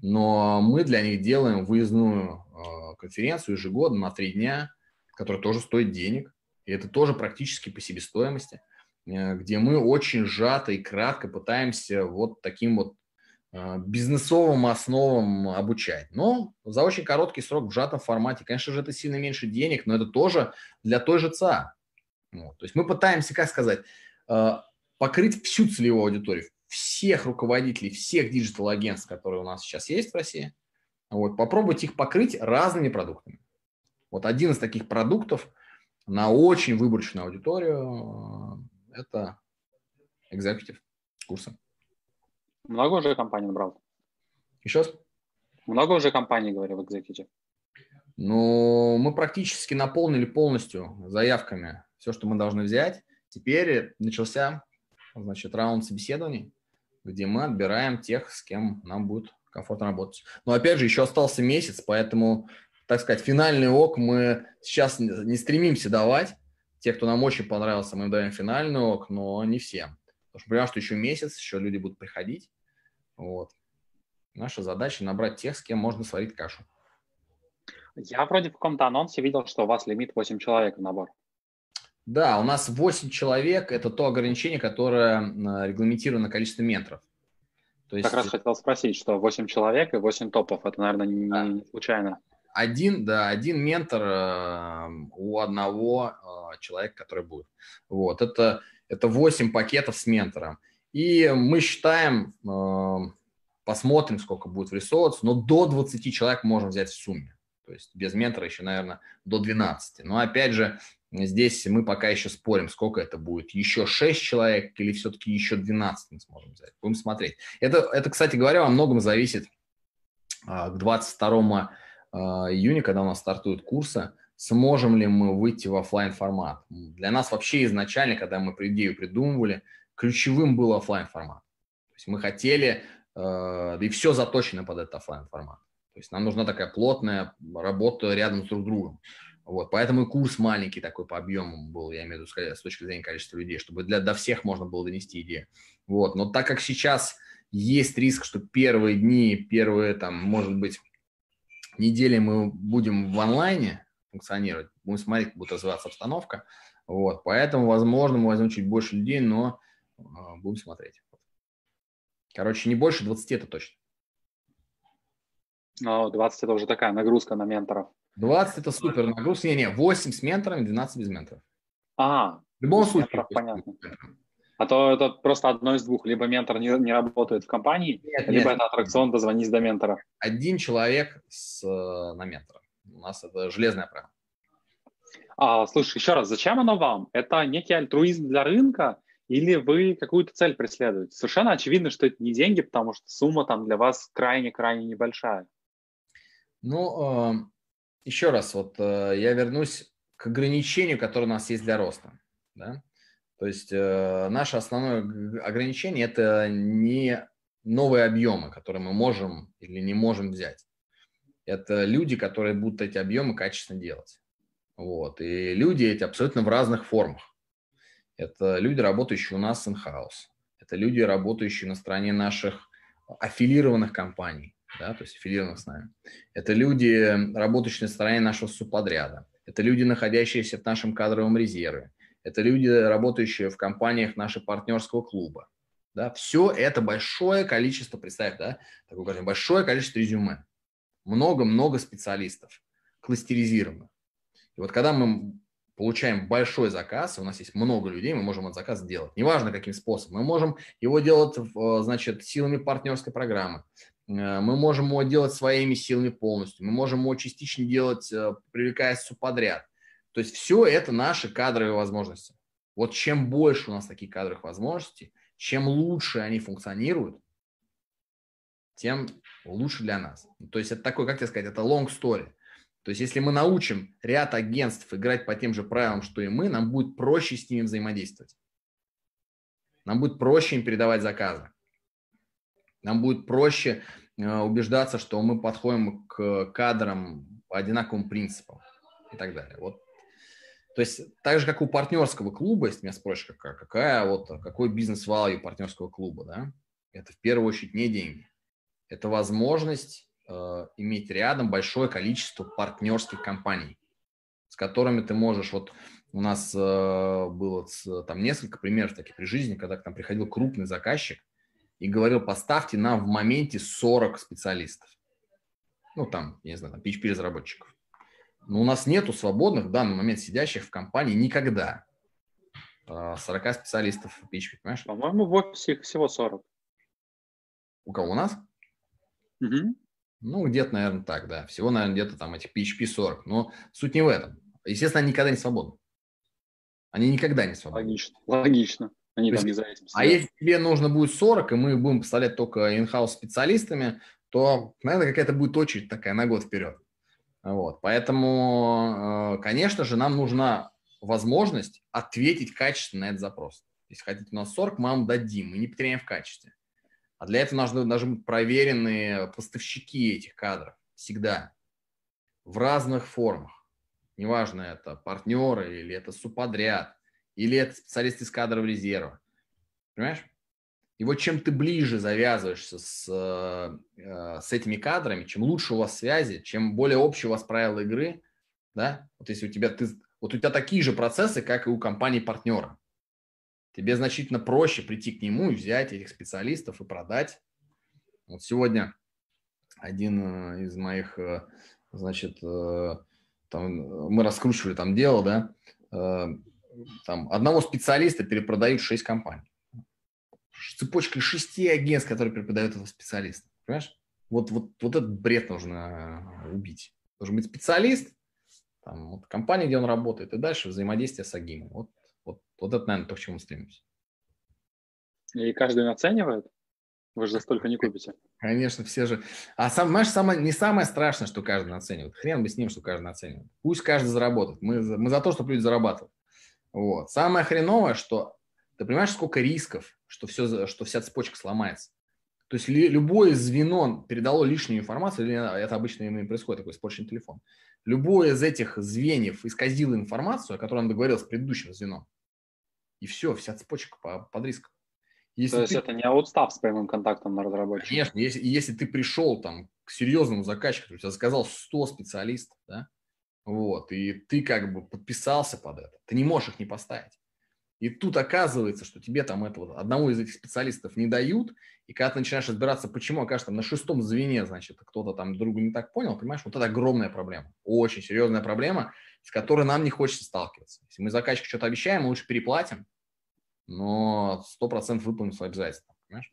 Но мы для них делаем выездную э, конференцию ежегодно на три дня, которая тоже стоит денег. И это тоже практически по себестоимости, э, где мы очень сжато и кратко пытаемся вот таким вот бизнесовым основам обучать. Но за очень короткий срок в сжатом формате. Конечно же, это сильно меньше денег, но это тоже для той же ЦА. Вот. То есть мы пытаемся, как сказать, э, покрыть всю целевую аудиторию, всех руководителей, всех диджитал-агентств, которые у нас сейчас есть в России. Вот, попробуйте их покрыть разными продуктами. Вот один из таких продуктов на очень выборочную аудиторию – это экзекутив курсы. Много уже компаний набрал? Еще раз? Много уже компаний, говорю, в экзекутив? Ну, мы практически наполнили полностью заявками все, что мы должны взять. Теперь начался, значит, раунд собеседований, где мы отбираем тех, с кем нам будет комфортно работать. Но опять же, еще остался месяц, поэтому так сказать, финальный ок мы сейчас не стремимся давать. Те, кто нам очень понравился, мы им даем финальный ок, но не всем. Потому что понимаем, что еще месяц, еще люди будут приходить. Вот. Наша задача набрать тех, с кем можно сварить кашу. Я вроде в каком-то анонсе видел, что у вас лимит 8 человек в набор. Да, у нас 8 человек – это то ограничение, которое регламентировано количеством менторов. То есть... Как раз хотел спросить, что 8 человек и 8 топов – это, наверное, не, да. случайно один, да, один ментор э, у одного э, человека, который будет. Вот, это, это 8 пакетов с ментором. И мы считаем, э, посмотрим, сколько будет врисовываться, но до 20 человек можем взять в сумме. То есть без ментора еще, наверное, до 12. Но опять же, здесь мы пока еще спорим, сколько это будет. Еще 6 человек или все-таки еще 12 мы сможем взять. Будем смотреть. Это, это кстати говоря, во многом зависит к 22 а, июня, когда у нас стартуют курсы, сможем ли мы выйти в офлайн формат. Для нас вообще изначально, когда мы идею придумывали, ключевым был офлайн формат. То есть мы хотели, э, и все заточено под этот офлайн формат. То есть нам нужна такая плотная работа рядом с друг другом. Вот, поэтому и курс маленький такой по объемам был, я имею в виду с точки зрения количества людей, чтобы для, до всех можно было донести идею. Вот, но так как сейчас есть риск, что первые дни, первые там, может быть, недели мы будем в онлайне функционировать, будем смотреть, как будет развиваться обстановка. Вот, поэтому, возможно, мы возьмем чуть больше людей, но э, будем смотреть. Короче, не больше 20 это точно. Ну, 20 это уже такая нагрузка на менторов. 20 это супер нагрузка. Не-не, 8 с менторами, 12 без менторов. А, в любом случае. Менторов, понятно. А то это просто одно из двух. Либо ментор не, не работает в компании, нет, либо нет. это аттракцион «Дозвонись до ментора». Один человек с, э, на ментора. У нас это железное правило. А, слушай, еще раз, зачем оно вам? Это некий альтруизм для рынка или вы какую-то цель преследуете? Совершенно очевидно, что это не деньги, потому что сумма там для вас крайне-крайне небольшая. Ну, э, еще раз, вот э, я вернусь к ограничению, которое у нас есть для роста. Да? То есть э, наше основное ограничение – это не новые объемы, которые мы можем или не можем взять. Это люди, которые будут эти объемы качественно делать. Вот. И люди эти абсолютно в разных формах. Это люди, работающие у нас in-house. Это люди, работающие на стороне наших аффилированных компаний, да, то есть аффилированных с нами. Это люди, работающие на стороне нашего субподряда. Это люди, находящиеся в нашем кадровом резерве это люди, работающие в компаниях нашего партнерского клуба. Да, все это большое количество, представь, да, такое большое количество резюме. Много-много специалистов, кластеризированных. И вот когда мы получаем большой заказ, у нас есть много людей, мы можем этот заказ сделать. Неважно, каким способом. Мы можем его делать, значит, силами партнерской программы. Э, мы можем его делать своими силами полностью. Мы можем его частично делать, э, привлекая субподряд. То есть все это наши кадровые возможности. Вот чем больше у нас таких кадровых возможностей, чем лучше они функционируют, тем лучше для нас. То есть это такой, как тебе сказать, это long story. То есть если мы научим ряд агентств играть по тем же правилам, что и мы, нам будет проще с ними взаимодействовать. Нам будет проще им передавать заказы. Нам будет проще э, убеждаться, что мы подходим к кадрам по одинаковым принципам и так далее. Вот. То есть так же, как у партнерского клуба, если меня спросишь, какая, какая вот, какой бизнес-валью партнерского клуба, да, это в первую очередь не деньги. Это возможность э, иметь рядом большое количество партнерских компаний, с которыми ты можешь, вот у нас э, было там несколько примеров таких при жизни, когда к нам приходил крупный заказчик и говорил, поставьте нам в моменте 40 специалистов. Ну, там, я не знаю, там, PHP-разработчиков. Но у нас нету свободных в данный момент сидящих в компании никогда. 40 э, специалистов в PHP, понимаешь? По-моему, в офисе их всего 40. У кого у нас? Угу. Ну, где-то, наверное, так, да. Всего, наверное, где-то там этих PHP 40. Но суть не в этом. Естественно, они никогда не свободны. Они никогда не свободны. Логично. Логично. Они То там есть, не за этим А если тебе нужно будет 40, и мы будем поставлять только in-house специалистами, то, наверное, какая-то будет очередь такая на год вперед. Вот. Поэтому, э, конечно же, нам нужна возможность ответить качественно на этот запрос. Если хотите у нас 40, мы вам дадим, мы не потеряем в качестве. А для этого нужны, должны быть проверенные поставщики этих кадров всегда в разных формах. Неважно, это партнеры или это субподряд, или это специалисты из кадров резерва. Понимаешь? И вот чем ты ближе завязываешься с, э, с этими кадрами, чем лучше у вас связи, чем более общие у вас правила игры, да, вот если у тебя, ты, вот у тебя такие же процессы, как и у компании-партнера тебе значительно проще прийти к нему и взять этих специалистов и продать. Вот сегодня один э, из моих, э, значит, э, там, мы раскручивали там дело, да, там одного специалиста перепродают 6 компаний. Цепочка шести агентств, которые перепродают этого специалиста. Понимаешь? Вот, вот, вот этот бред нужно убить. Должен быть специалист, там, вот компания, где он работает, и дальше взаимодействие с агимом. Вот вот, вот это, наверное, то, к чему мы стремимся. И каждый оценивает? Вы же за столько не купите. Конечно, все же. А сам, знаешь, самое, не самое страшное, что каждый оценивает. Хрен бы с ним, что каждый оценивает. Пусть каждый заработает. Мы, мы за то, чтобы люди зарабатывали. Вот. Самое хреновое, что ты понимаешь, сколько рисков, что, все, что вся цепочка сломается. То есть ли, любое звено передало лишнюю информацию, или это обычно именно происходит, такой испорченный телефон. Любое из этих звеньев исказило информацию, о которой он договорился с предыдущим звеном. И все, вся цепочка под риском. Если То есть ты... это не аутстав с прямым контактом на разработчика? Конечно, если, если ты пришел там к серьезному заказчику, у тебя заказал 100 специалистов, да, вот, и ты как бы подписался под это, ты не можешь их не поставить. И тут оказывается, что тебе там этого одного из этих специалистов не дают, и когда ты начинаешь разбираться, почему, окажется, там на шестом звене, значит, кто-то там другу не так понял, понимаешь, вот это огромная проблема, очень серьезная проблема, с которой нам не хочется сталкиваться. Если мы заказчику что-то обещаем, мы лучше переплатим, но 100% выполним свои обязательства, понимаешь?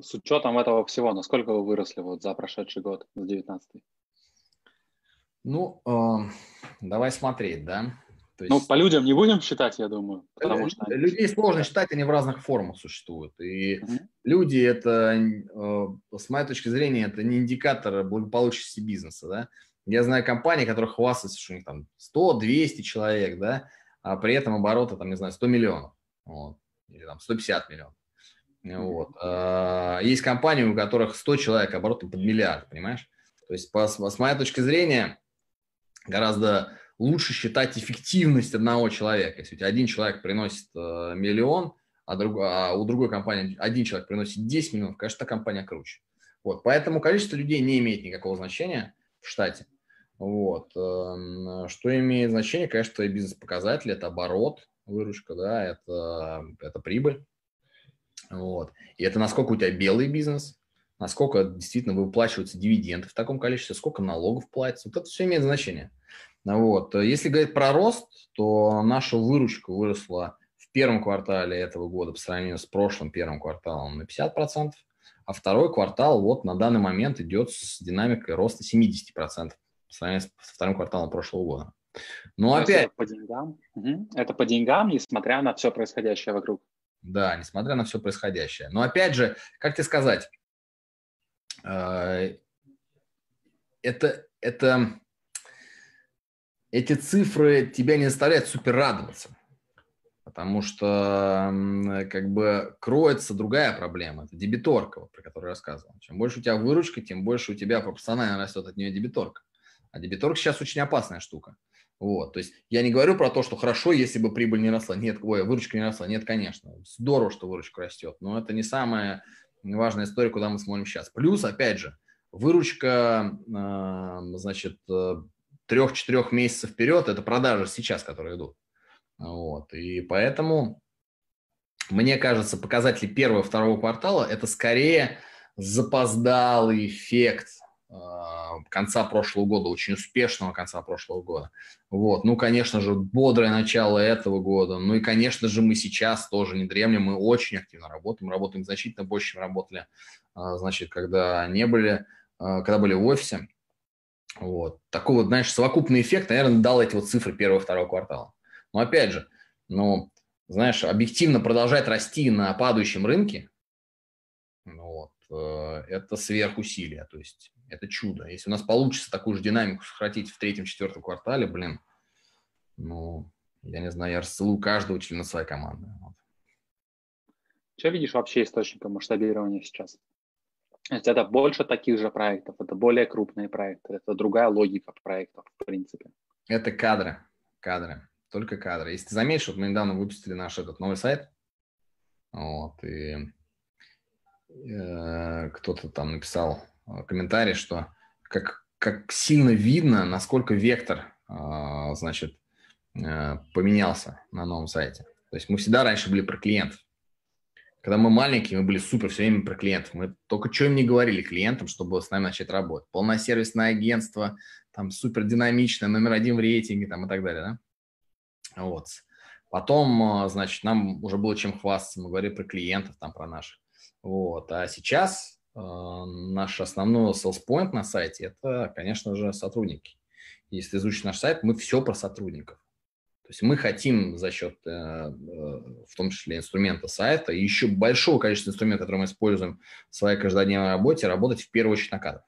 С учетом этого всего, насколько вы выросли вот за прошедший год, с 19 Ну, э, давай смотреть, да. То ну, есть... Ну, по людям не будем считать, я думаю. Потому что Людей сложно считать, они в разных формах существуют. И угу. люди это, э, с моей точки зрения, это не индикатор благополучности бизнеса, да. Я знаю компании, которые хвастаются, что у них там 100-200 человек, да, а при этом обороты, там, не знаю, 100 миллионов, вот, или там 150 миллионов. Вот. А, есть компании, у которых 100 человек оборотом под миллиард, понимаешь? То есть, по, с моей точки зрения, гораздо лучше считать эффективность одного человека. Если у тебя один человек приносит э, миллион, а, друг, а у другой компании один человек приносит 10 миллионов, конечно, та компания круче. Вот, поэтому количество людей не имеет никакого значения в штате. Вот. Эм, что имеет значение, конечно, твои бизнес-показатели, это оборот, выручка, да, это, это прибыль. Вот. И это насколько у тебя белый бизнес, насколько действительно выплачиваются дивиденды в таком количестве, сколько налогов платится. Вот это все имеет значение. Вот. Если говорить про рост, то наша выручка выросла в первом квартале этого года по сравнению с прошлым первым кварталом на 50%, а второй квартал вот на данный момент идет с динамикой роста 70% по сравнению с вторым кварталом прошлого года. Но То опять... Это по деньгам? Угу. Это по деньгам, несмотря на все происходящее вокруг. Да, несмотря на все происходящее. Но опять же, как тебе сказать, э, это, это, эти цифры тебя не заставляют супер радоваться. Потому что как бы кроется другая проблема. Это дебиторка, вот, про которую я рассказывал. Чем больше у тебя выручка, тем больше у тебя пропорционально растет от нее дебиторка. А дебиторка сейчас очень опасная штука. Вот, то есть я не говорю про то, что хорошо, если бы прибыль не росла. Нет, ой, выручка не росла. Нет, конечно. Здорово, что выручка растет, но это не самая важная история, куда мы смотрим сейчас. Плюс, опять же, выручка, значит, э, трех-четырех месяцев вперед – это продажи сейчас, которые идут. Вот, и поэтому, мне кажется, показатели первого второго квартала – это скорее запоздалый эффект а, конца прошлого года, очень успешного конца прошлого года. Вот. Ну, конечно же, бодрое начало этого года. Ну и, конечно же, мы сейчас тоже не дремлем, мы очень активно работаем, работаем значительно больше, чем работали, а, значит, когда не были, а, когда были в офисе. Вот. Такой вот, знаешь, совокупный эффект, наверное, дал эти вот цифры первого и второго квартала. Но опять же, ну, знаешь, объективно продолжать расти на падающем рынке, ну вот, э, это сверхусилие. То есть это чудо. Если у нас получится такую же динамику сохранить в третьем-четвертом квартале, блин, ну, я не знаю, я расцелую каждого члена своей команды. Вот. Что видишь вообще источником масштабирования сейчас? Это больше таких же проектов, это более крупные проекты, это другая логика проектов, в принципе. Это кадры, кадры, только кадры. Если ты заметишь, вот мы недавно выпустили наш этот новый сайт, вот, и э, кто-то там написал Э, комментарий, что как, как сильно видно, насколько вектор, э, значит, э, поменялся на новом сайте. То есть мы всегда раньше были про клиентов. Когда мы маленькие, мы были супер все время про клиентов. Мы только что им не говорили клиентам, чтобы с нами начать работать. Полносервисное агентство, там супер динамичное, номер один в рейтинге там, и так далее. Да? Вот. Потом, значит, нам уже было чем хвастаться. Мы говорили про клиентов, там, про наших. Вот. А сейчас а, наш основной sales point на сайте – это, конечно же, сотрудники. Если изучить наш сайт, мы все про сотрудников. Есть мы хотим за счет, э, э, в том числе, инструмента сайта и еще большого количества инструментов, которые мы используем в своей каждодневной работе, работать в первую очередь на кадрах.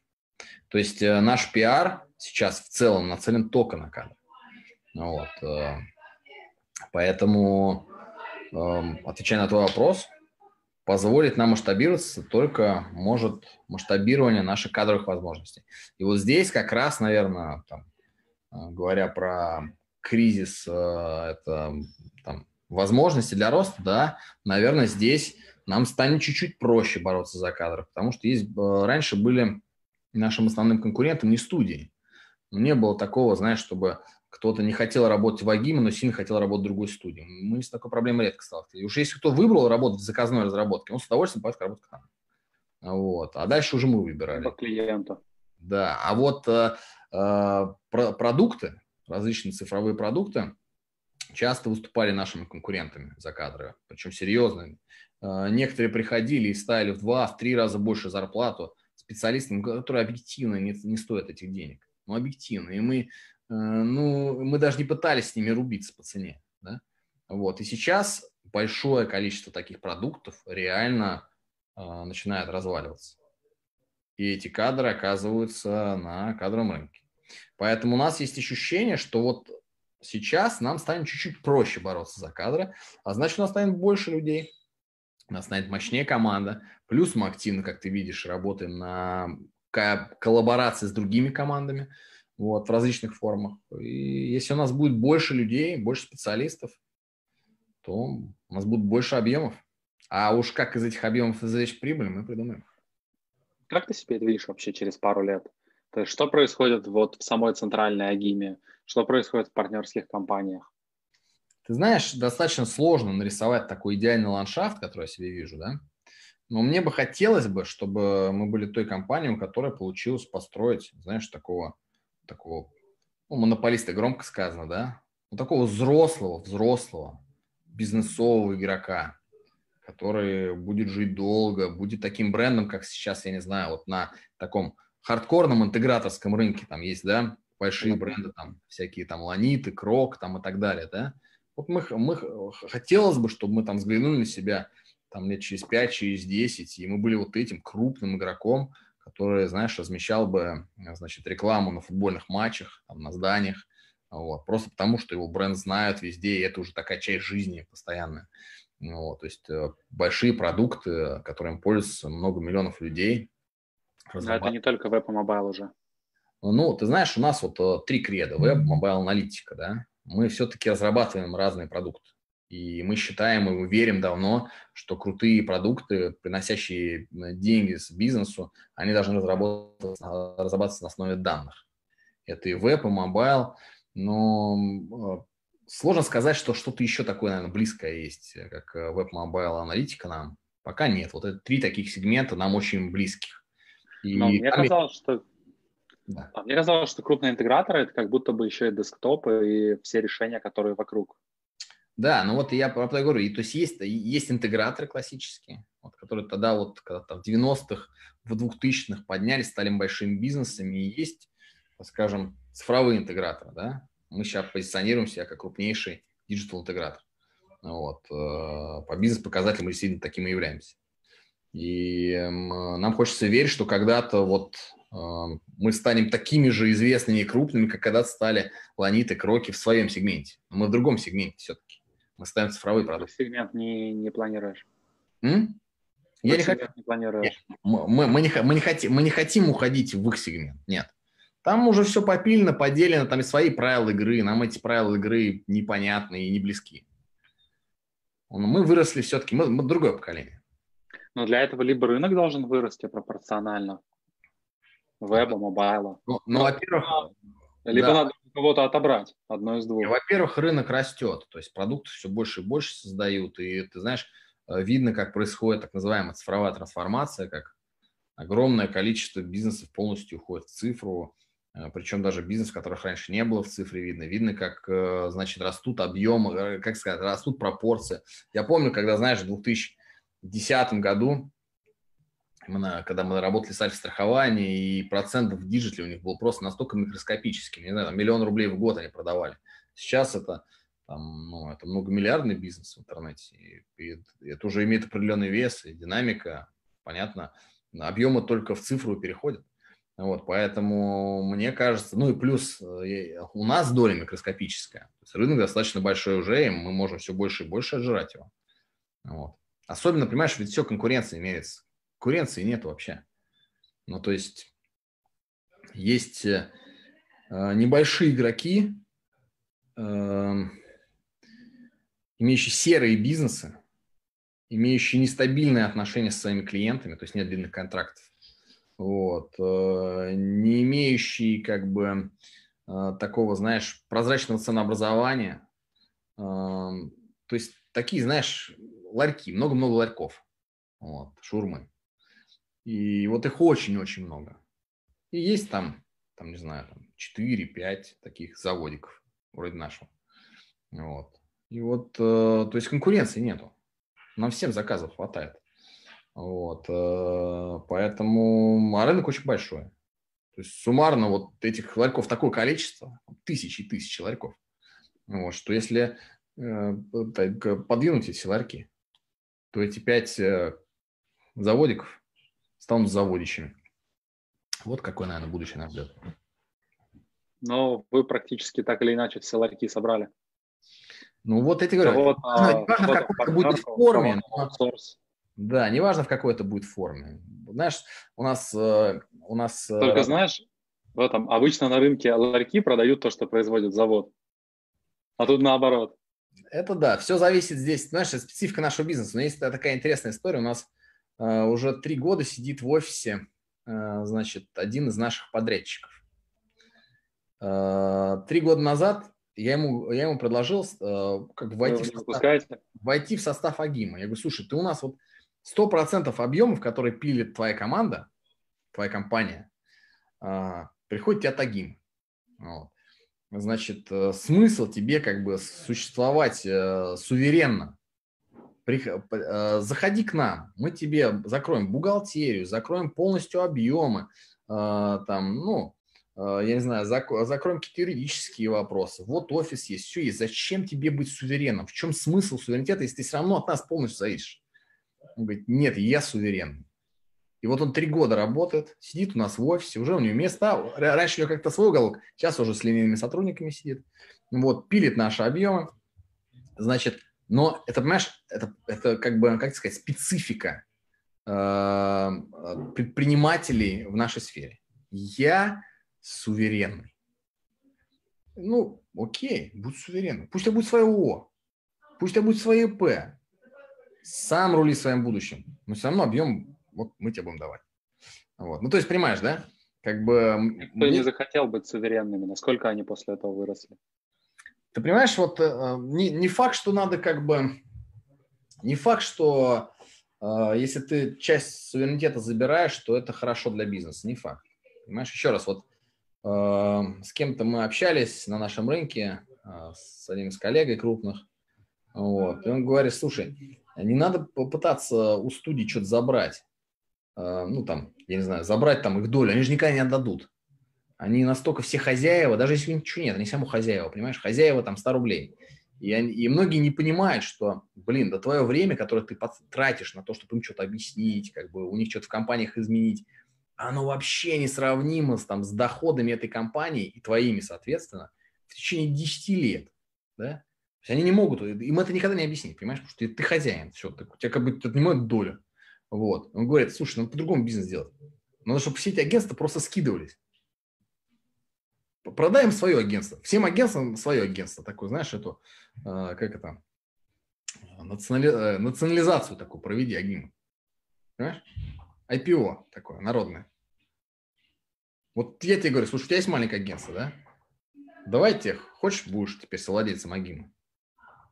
То есть э, наш пиар сейчас в целом нацелен только на кадры. Вот. Поэтому, эм, отвечая на твой вопрос, позволить нам масштабироваться только может масштабирование наших кадровых возможностей. И вот здесь как раз, наверное, там, говоря про кризис, э, это там, возможности для роста, да, наверное, здесь нам станет чуть-чуть проще бороться за кадры, потому что есть, э, раньше были нашим основным конкурентом не студии. Не было такого, знаешь, чтобы кто-то не хотел работать в Агиме, но сильно хотел работать в другой студии. Мы с такой проблемой редко сталкивались. Уж если кто выбрал работать в заказной разработке, он с удовольствием пойдет работать к нам. Вот. А дальше уже мы выбирали. По клиенту. Да. А вот э, э, про продукты, различные цифровые продукты, часто выступали нашими конкурентами за кадры, причем серьезными. Э, некоторые приходили и ставили в два, в три раза больше зарплату специалистам, которые объективно не, не стоят этих денег. Ну, объективно. И мы Э, ну, мы даже не пытались с ними рубиться по цене. Да? Вот. И сейчас большое количество таких продуктов реально э, начинает разваливаться. И эти кадры оказываются на кадровом рынке. Поэтому у нас есть ощущение, что вот сейчас нам станет чуть-чуть проще бороться за кадры, а значит, у нас станет больше людей, у нас станет мощнее команда. Плюс мы активно, как ты видишь, работаем на коллаборации с другими командами вот, в различных формах. И если у нас будет больше людей, больше специалистов, то у нас будет больше объемов. А уж как из этих объемов извлечь прибыль, мы придумаем. Как ты себе это видишь вообще через пару лет? То есть что происходит вот в самой центральной Агиме? Что происходит в партнерских компаниях? Ты знаешь, достаточно сложно нарисовать такой идеальный ландшафт, который я себе вижу, да? Но мне бы хотелось бы, чтобы мы были той компанией, у которой получилось построить, знаешь, такого такого, ну, монополиста громко сказано, да, ну, такого взрослого, взрослого, бизнесового игрока, который будет жить долго, будет таким брендом, как сейчас, я не знаю, вот на таком хардкорном интеграторском рынке там есть, да, большие бренды, там всякие там Ланиты, Крок там и так далее, да. Вот мы, мы хотелось бы, чтобы мы там взглянули на себя там лет через 5, через 10, и мы были вот этим крупным игроком, который, знаешь, размещал бы, значит, рекламу на футбольных матчах, там, на зданиях, Вот, просто потому, что его бренд знают везде, и это уже такая часть жизни постоянная. Вот, то есть э, большие продукты, которыми пользуются много миллионов людей. Но это не только веб и mobile уже. Ну, ты знаешь, у нас вот э, три креда. Веб, mobile, аналитика, да. Мы все-таки разрабатываем разные продукты. И мы считаем и мы верим давно, что крутые продукты, приносящие деньги с бизнесу, они должны разрабатываться, разрабатываться на основе данных. Это и веб, и mobile. Но э, сложно сказать, что что-то еще такое, наверное, близкое есть, как э, веб- mobile аналитика нам. Пока нет. Вот это три таких сегмента нам очень близких. И Но мне казалось, что да. А мне казалось, что крупные интеграторы это как будто бы еще и десктопы и все решения, которые вокруг. Да, ну вот я про это говорю. И, то есть есть, есть интеграторы классические, вот, которые тогда вот когда-то в 90-х, в 2000-х поднялись, стали большими бизнесами. И есть, скажем, цифровые интеграторы, да. Мы сейчас позиционируем себя как крупнейший диджитал-интегратор. Вот. Э, по бизнес-показателям мы действительно таким и являемся. И нам хочется верить, что когда-то вот э, мы станем такими же известными и крупными, как когда-то стали Ланиты, Кроки в своем сегменте. Но мы в другом сегменте все-таки. Мы ставим цифровой продукт. Сегмент не, не планируешь? М? Я не, хочу... не планируешь. Мы, мы, мы, не, мы, не хотим, мы не хотим уходить в их сегмент. Нет. Там уже все попильно, поделено, там и свои правила игры. Нам эти правила игры непонятны и не близки. Мы выросли все-таки, мы, мы другое поколение. Но для этого либо рынок должен вырасти пропорционально, веба, мобайла. Ну, ну во-первых... Либо да. надо кого-то отобрать, одно из двух. Во-первых, рынок растет, то есть продукты все больше и больше создают, и ты знаешь, э, видно, как происходит так называемая цифровая трансформация, как огромное количество бизнесов полностью уходит в цифру, Э, причем даже бизнес, которых раньше не было в цифре видно. Видно, как, э, значит, растут объемы, как сказать, растут пропорции. Я помню, когда, знаешь, в 2010 году, когда мы работали с АльфаСтрахованием, и процент в диджитале у них был просто настолько микроскопическим. Не знаю, там, миллион рублей в год они продавали. Сейчас это, там, ну, это многомиллиардный бизнес в интернете. И, и это уже имеет определенный вес и динамика. Понятно, объемы только в цифру переходят. Вот, поэтому мне кажется, ну и плюс э, у нас доля микроскопическая. То есть рынок достаточно большой уже, и мы можем все больше и больше отжирать его. Вот. Особенно, понимаешь, ведь все конкуренция мерится. Конкуренции нет вообще. Ну, то есть есть э, небольшие игроки, э, имеющие серые бизнесы, имеющие нестабильные отношения с своими клиентами, то есть нет длинных контрактов вот, э, не имеющий как бы э, такого, знаешь, прозрачного ценообразования, эм, то есть такие, знаешь, ларьки, много-много ларьков, вот, шурмы. И вот их очень-очень много. И есть там, там, не знаю, там 4-5 таких заводиков, вроде нашего. Вот. И вот, э, то есть конкуренции нету. Нам всем заказов хватает. Вот, э, поэтому, а рынок очень большой. То есть суммарно вот этих ларьков такое количество, тысячи и тысячи ларьков, вот, что если э, подвинуть эти ларьки, то эти пять э, заводиков станут заводящими. Вот какое, наверное, будущее нас ждет. Но вы практически так или иначе все ларьки собрали. Ну вот эти говорю, вот, важно, а, в какой будет форме, да, неважно в какой это будет форме. Знаешь, у нас... Э, у нас э, Только знаешь, в этом обычно на рынке ларьки продают то, что производит завод. А тут наоборот. Это да, все зависит здесь, знаешь, специфика нашего бизнеса. Но есть такая интересная история. У нас э, уже три года сидит в офисе, э, значит, один из наших подрядчиков. Э, три года назад я ему, я ему предложил э, как войти, в состав, войти в состав Агима. Я говорю, слушай, ты у нас вот 100% объемов, которые пилит твоя команда, твоя компания, а, приходит тебе от Агим. Вот. Значит, э, смысл тебе как бы существовать э, суверенно. Э, заходи к нам, мы тебе закроем бухгалтерию, закроем полностью объемы, там, ну, я не знаю, закроем какие-то юридические вопросы. Вот офис есть, все есть. Зачем тебе быть суверенным? В чем смысл суверенитета, если ты все равно от нас полностью зависишь? Он говорит, нет, я суверен. И вот он три года работает, сидит у нас в офисе, уже у него места. Раньше у него как-то свой уголок, сейчас уже с линейными сотрудниками сидит. Вот, пилит наши объемы. Значит, но это, понимаешь, это, это как бы, как сказать, специфика э, предпринимателей в нашей сфере. Я суверенный. Ну, окей, будь суверенным. Пусть у тебя будет свое ООО, пусть у тебя будет свое ИП. Сам рули своим будущим. Но все равно объем вот мы тебе будем давать. Вот. Ну, то есть, понимаешь, да? Как бы... Кто мне... не захотел быть суверенными, насколько они после этого выросли? Ты понимаешь, вот э, не, не факт, что надо как бы... Не факт, что э, если ты часть суверенитета забираешь, то это хорошо для бизнеса. Не факт. Понимаешь, еще раз, вот э, с кем-то мы общались на нашем рынке, э, с одним из коллег крупных, вот, и он говорит, слушай, не надо попытаться у студии что-то забрать, э, ну там, я не знаю, забрать там их долю, они же никогда не отдадут. Они настолько все хозяева, даже если ничего нет, они само хозяева, понимаешь, хозяева там 100 рублей. И, они, и многие не понимают, что, блин, да твое время, которое ты тратишь на то, чтобы им что-то объяснить, как бы у них что-то в компаниях изменить, оно вообще не сравнимо с, там, с доходами этой компании и твоими, соответственно, в течение 10 лет. Да? То есть они не могут, им это никогда не объяснить, понимаешь, потому что ты, ты хозяин, все, ты, у тебя как бы отнимают долю. Вот. Он говорит, слушай, надо по-другому бизнес делать. Надо, чтобы все эти агентства просто скидывались. Продаем свое агентство. Всем агентствам свое агентство. Такое, знаешь, эту, э, как это, национали, э, национализацию такую проведи, Агима. Понимаешь? IPO такое, народное. Вот я тебе говорю, слушай, у тебя есть маленькое агентство, да? Давайте, хочешь, будешь теперь совладельцем Агима?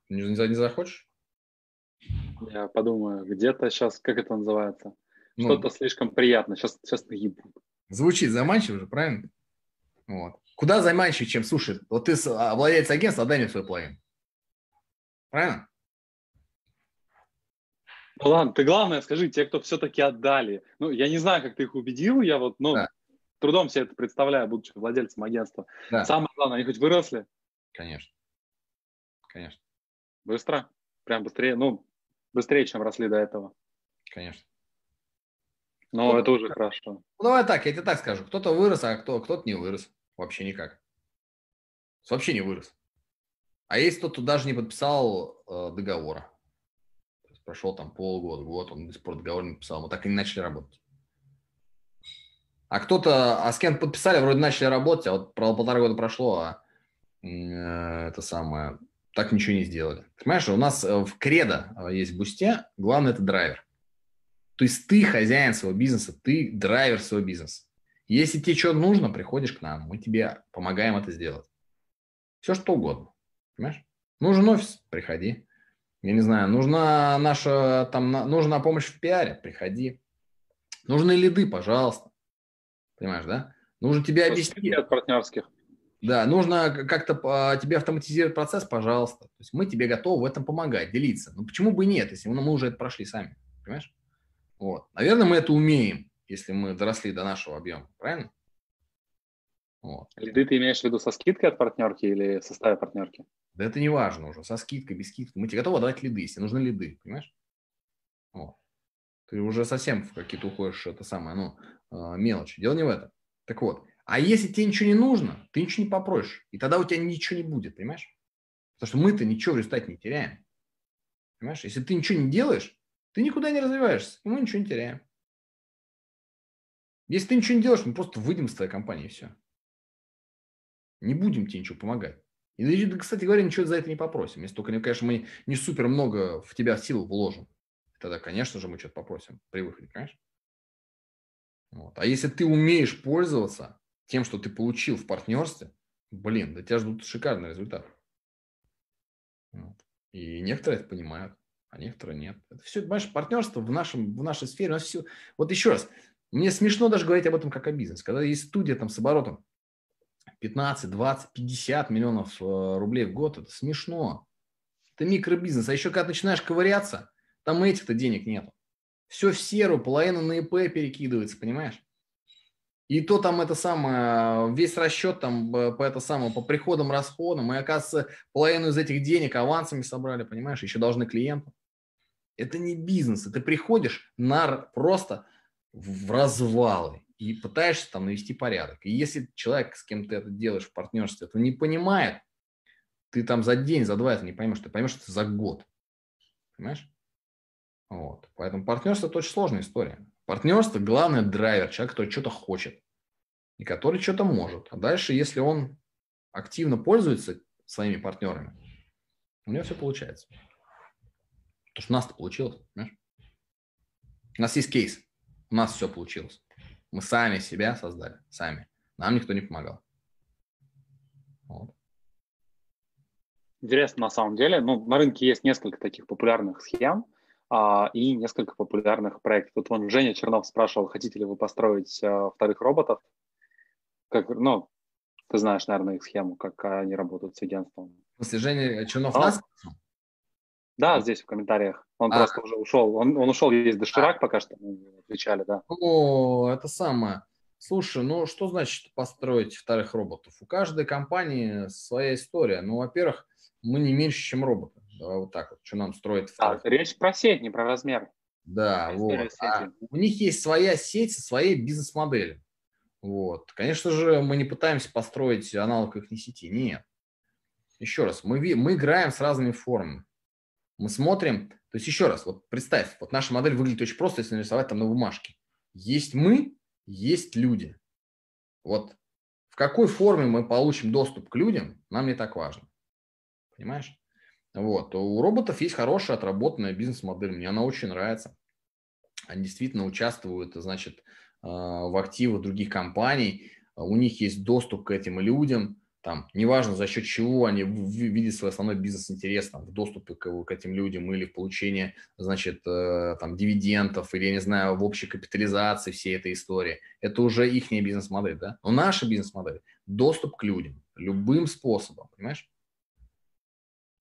Не, не захочешь? Я подумаю, где-то сейчас, как это называется? Ну, Что-то слишком приятно. Сейчас, сейчас наебут. Звучит заманчиво же, правильно? Вот. Куда заманчивее, чем, слушай, вот ты а, владелец агентства, отдай мне свой половину. Правильно? Ну ладно, ты главное скажи, те, кто все-таки отдали. Ну, я не знаю, как ты их убедил, я вот, ну, да. трудом себе это представляю, будучи владельцем агентства. Да. Самое главное, они хоть выросли? Конечно. Конечно. Быстро? Прям быстрее, ну, быстрее, чем росли до этого. Конечно. Но ну, это уже хорошо. Ну, давай так, я тебе так скажу. Кто-то вырос, а кто, кто-то не вырос. Вообще никак. Вообще не вырос. А есть кто-то даже не подписал э, договора. То есть прошел там полгода, год, он до сих пор договор не подписал. Мы так и не начали работать. А кто-то, а с кем подписали, вроде начали работать, а вот полтора года прошло, а э, это самое, так ничего не сделали. Понимаешь, у нас э, в кредо э, есть в бусте, главное это драйвер. То есть ты хозяин своего бизнеса, ты драйвер своего бизнеса. Если тебе что нужно, приходишь к нам, мы тебе помогаем это сделать. Все что угодно. Понимаешь? Нужен офис, приходи. Я не знаю, нужна наша, там, нужна помощь в пиаре, приходи. Нужны лиды, пожалуйста. Понимаешь, да? Нужно тебе объяснить. От партнерских. Да, нужно как-то тебе автоматизировать процесс, пожалуйста. То есть мы тебе готовы в этом помогать, делиться. Ну почему бы нет, если мы уже это прошли сами, понимаешь? Вот. Наверное, мы это умеем, если мы доросли до нашего объема, правильно? Вот. Лиды ты имеешь в виду со скидкой от партнерки или в составе партнерки? Да это не важно уже, со скидкой, без скидки. Мы тебе готовы давать лиды, если нужны лиды, понимаешь? Вот. Ты уже совсем в какие-то уходишь, это самое, ну, а, мелочи. Дело не в этом. Так вот, а если тебе ничего не нужно, ты ничего не попросишь, и тогда у тебя ничего не будет, понимаешь? Потому что мы-то ничего в результате не теряем. Понимаешь? Если ты ничего не делаешь, ты никуда не развиваешься, и мы ничего не теряем. Если ты ничего не делаешь, мы просто выйдем из твоей компании, и все. Не будем тебе ничего помогать. И, кстати говоря, ничего за это не попросим. Если только, конечно, мы не супер много в тебя сил вложим. Тогда, конечно же, мы что-то попросим при выходе, конечно. Вот. А если ты умеешь пользоваться тем, что ты получил в партнерстве, блин, да тебя ждут шикарный результат. И некоторые это понимают а некоторые нет. Это все, понимаешь, партнерство в, нашем, в нашей сфере, у нас все... Вот еще раз, мне смешно даже говорить об этом как о бизнесе. Когда есть студия там с оборотом 15, 20, 50 миллионов э, рублей в год, это смешно. Это микробизнес. А еще когда начинаешь ковыряться, там этих-то денег нет. Все в серую, половина на ИП перекидывается, понимаешь? И то там это самое, весь расчет там э, по это самое, по приходам, расходам, и оказывается половину из этих денег авансами собрали, понимаешь, еще должны клиентам. Это не бизнес. Ты приходишь на просто в развалы и пытаешься там навести порядок. И если человек, с кем ты это делаешь в партнерстве, это не понимает, ты там за день, за два это не поймешь, ты поймешь это за год. Понимаешь? Вот. Поэтому партнерство – это очень сложная история. Партнерство – главный драйвер, человек, который что-то хочет и который что-то может. А дальше, если он активно пользуется своими партнерами, у него все получается. Потому что у нас-то получилось, понимаешь? У нас есть кейс, у нас все получилось. Мы сами себя создали, сами. Нам никто не помогал. Вот. Интересно на самом деле. Ну, на рынке есть несколько таких популярных схем и несколько популярных проектов. Тут вон Женя Чернов спрашивал, хотите ли вы построить а, вторых роботов. Как, ну, ты знаешь, наверное, их схему, как они работают с агентством. В смысле, Женя Чернов а? нас? Да, здесь в комментариях. Он а. просто уже ушел. Он, он ушел, есть доширак а. пока что, мы отвечали, да. О, это самое. Слушай, ну что значит построить вторых роботов? У каждой компании своя история. Ну, во-первых, мы не меньше, чем роботы. Давай вот так вот. Что нам строить вторых? А, речь про сеть, не про размер. Да, вот. А у них есть своя сеть со своей бизнес-моделью. Вот. Конечно же, мы не пытаемся построить аналог их сети. Нет. Еще раз, мы, мы играем с разными формами. Мы смотрим, то есть еще раз, вот представь, вот наша модель выглядит очень просто, если нарисовать там на бумажке. Есть мы, есть люди. Вот в какой форме мы получим доступ к людям, нам не так важно. Понимаешь? Вот. У роботов есть хорошая отработанная бизнес-модель. Мне она очень нравится. Они действительно участвуют, значит, а, в активах других компаний, у них есть доступ к этим людям, там, неважно за счет чего они видят свой основной бизнес-интерес там, в доступе к, к этим людям или в получении, значит, э, там, дивидендов или, я не знаю, в общей капитализации всей этой истории. Это уже их бизнес-модель, да? Но наша бизнес-модель – доступ к людям любым способом, понимаешь?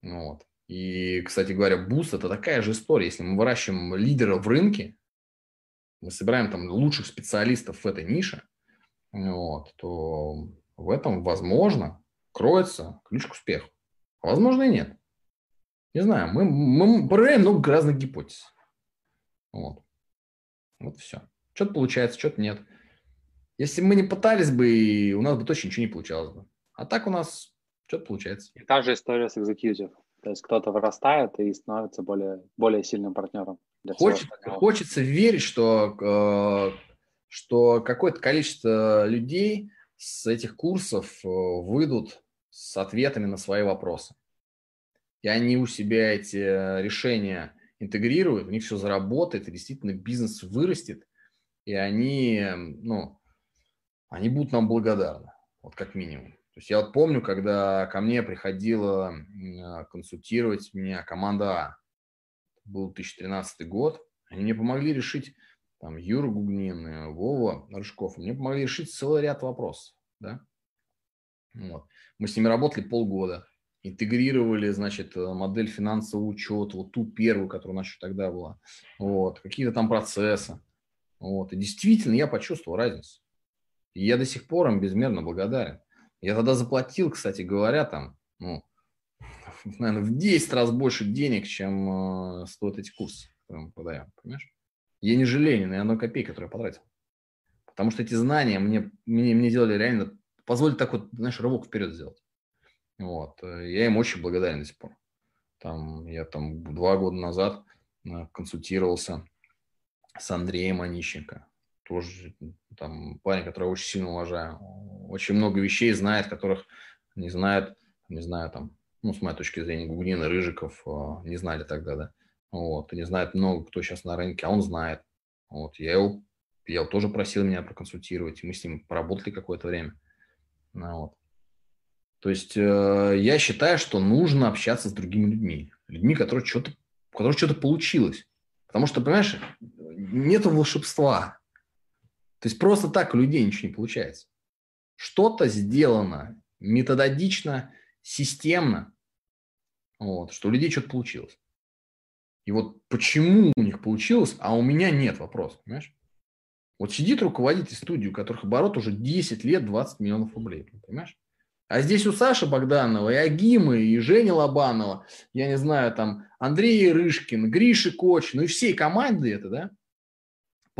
Вот. И, кстати говоря, буст – это такая же история. Если мы выращиваем лидера в рынке, мы собираем там лучших специалистов в этой нише, вот, то в этом, возможно, кроется ключ к успеху. А возможно и нет. Не знаю, мы, мы проверяем много разных гипотез. Вот. Вот все. Что-то получается, что-то нет. Если бы мы не пытались бы, у нас бы точно ничего не получалось бы. А так у нас что-то получается. И та же история с executive. То есть кто-то вырастает и становится более, более сильным партнером. Хочет, хочется верить, что, э, что какое-то количество людей с этих курсов э, выйдут с ответами на свои вопросы. И они у себя эти решения интегрируют, у них все заработает, и действительно бизнес вырастет, и они, ну, они будут нам благодарны, вот как минимум. То есть я вот помню, когда ко мне приходила э, консультировать меня команда А, был 2013 год, они мне помогли решить, там, Юра Гугнин, Вова Рыжков, мне помогли решить целый ряд вопросов, да. Вот. Мы с ними работали полгода, интегрировали, значит, э, модель финансового учета, вот ту первую, которая у нас еще тогда была, вот, какие-то там процессы, вот, и действительно я почувствовал разницу. И я до сих пор им безмерно благодарен. Я тогда заплатил, кстати говоря, там, ну, (laughs) наверное, в 10 раз больше денег, чем э, стоят эти курсы, которые мы продаем, понимаешь? Я не жалею ни на одной копейки, которую я потратил. Потому что эти знания мне, мне, мне делали реально, позволили так вот, знаешь, рывок вперед сделать. Вот. Я им очень благодарен до сих пор. Там, я там два года назад э, консультировался с Андреем Онищенко тоже там парень, который очень сильно уважаю. Очень много вещей знает, которых не знает, не знаю, там, ну, с моей точки зрения, Гугнин и Рыжиков а, не знали тогда, да. Вот, и не знает много кто сейчас на рынке, а он знает. Вот, я его, я его тоже просил меня проконсультировать, и мы с ним поработали какое-то время. Ну, вот. То есть э, я считаю, что нужно общаться с другими людьми, людьми, которые что-то, у которых что-то получилось. Потому что, понимаешь, нету волшебства. То есть просто так у людей ничего не получается. Что-то сделано методично, системно, вот, что у людей что-то получилось. И вот почему у них получилось, а у меня нет вопроса, понимаешь? Вот сидит руководитель студии, у которых оборот уже 10 лет 20 миллионов рублей, понимаешь? А здесь у Саши Богданова и Агимы, и Жени Лобанова, я не знаю, там Андрей Рышкин, Гриша Коч, ну и всей команды это, да,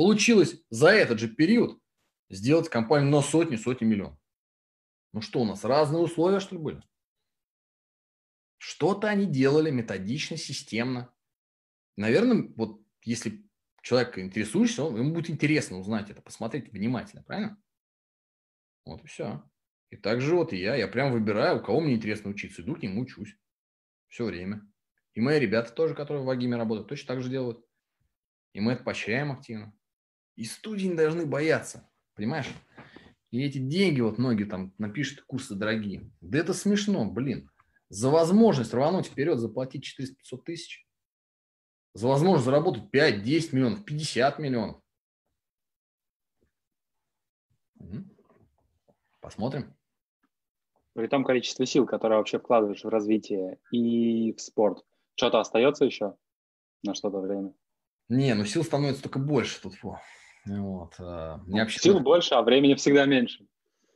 Получилось за этот же период сделать компанию на сотни, сотни миллионов. Ну что у нас, разные условия, что ли, были? Что-то они делали методично, системно. Наверное, вот если человек интересующийся, ему будет интересно узнать это, посмотреть внимательно, правильно? Вот и все. И также вот и я, я прям выбираю, у кого мне интересно учиться, иду к нему учусь. Все время. И мои ребята тоже, которые в Агиме работают, точно так же делают. И мы это поощряем активно. И студии не должны бояться, понимаешь? И эти деньги, вот многие там напишут, курсы дорогие. Да это смешно, блин. За возможность рвануть вперед, заплатить 400-500 тысяч. За возможность заработать 5-10 миллионов, 50 миллионов. Посмотрим при том количестве сил, которые вообще вкладываешь в развитие и в спорт, что-то остается еще на что-то время? Не, ну сил становится только больше тут. Вот. А, ну, вообще... Сил больше, а времени всегда меньше.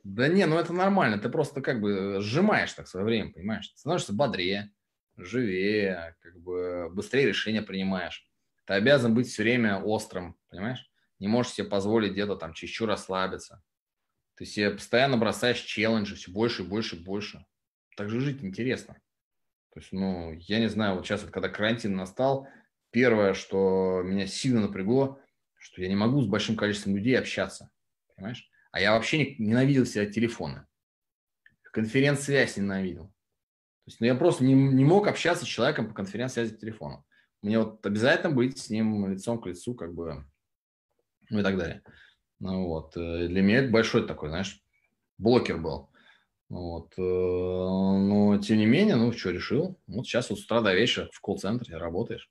Да не, ну это нормально. Ты просто как бы сжимаешь так свое время, понимаешь? Ты становишься бодрее, живее, как бы быстрее решения принимаешь. Ты обязан быть все время острым, понимаешь? Не можешь себе позволить где-то там чересчур расслабиться. Ты себе постоянно бросаешь челленджи все больше и больше и больше. Так же жить интересно. То есть, ну, я не знаю, вот сейчас, вот, когда карантин настал, первое, что меня сильно напрягло, что я не могу с большим количеством людей общаться. Понимаешь? А я вообще ненавидел себя телефона. Конференц-связь ненавидел. То есть, ну, я просто не, не мог общаться с человеком по конференц-связи телефоном. Мне вот обязательно быть с ним лицом к лицу, как бы, ну и так далее. Ну, вот. Э, для меня это большой такой, знаешь, блокер был. Вот. Э, но, тем не менее, ну, что, решил. Вот сейчас вот с утра до вечера в колл-центре работаешь,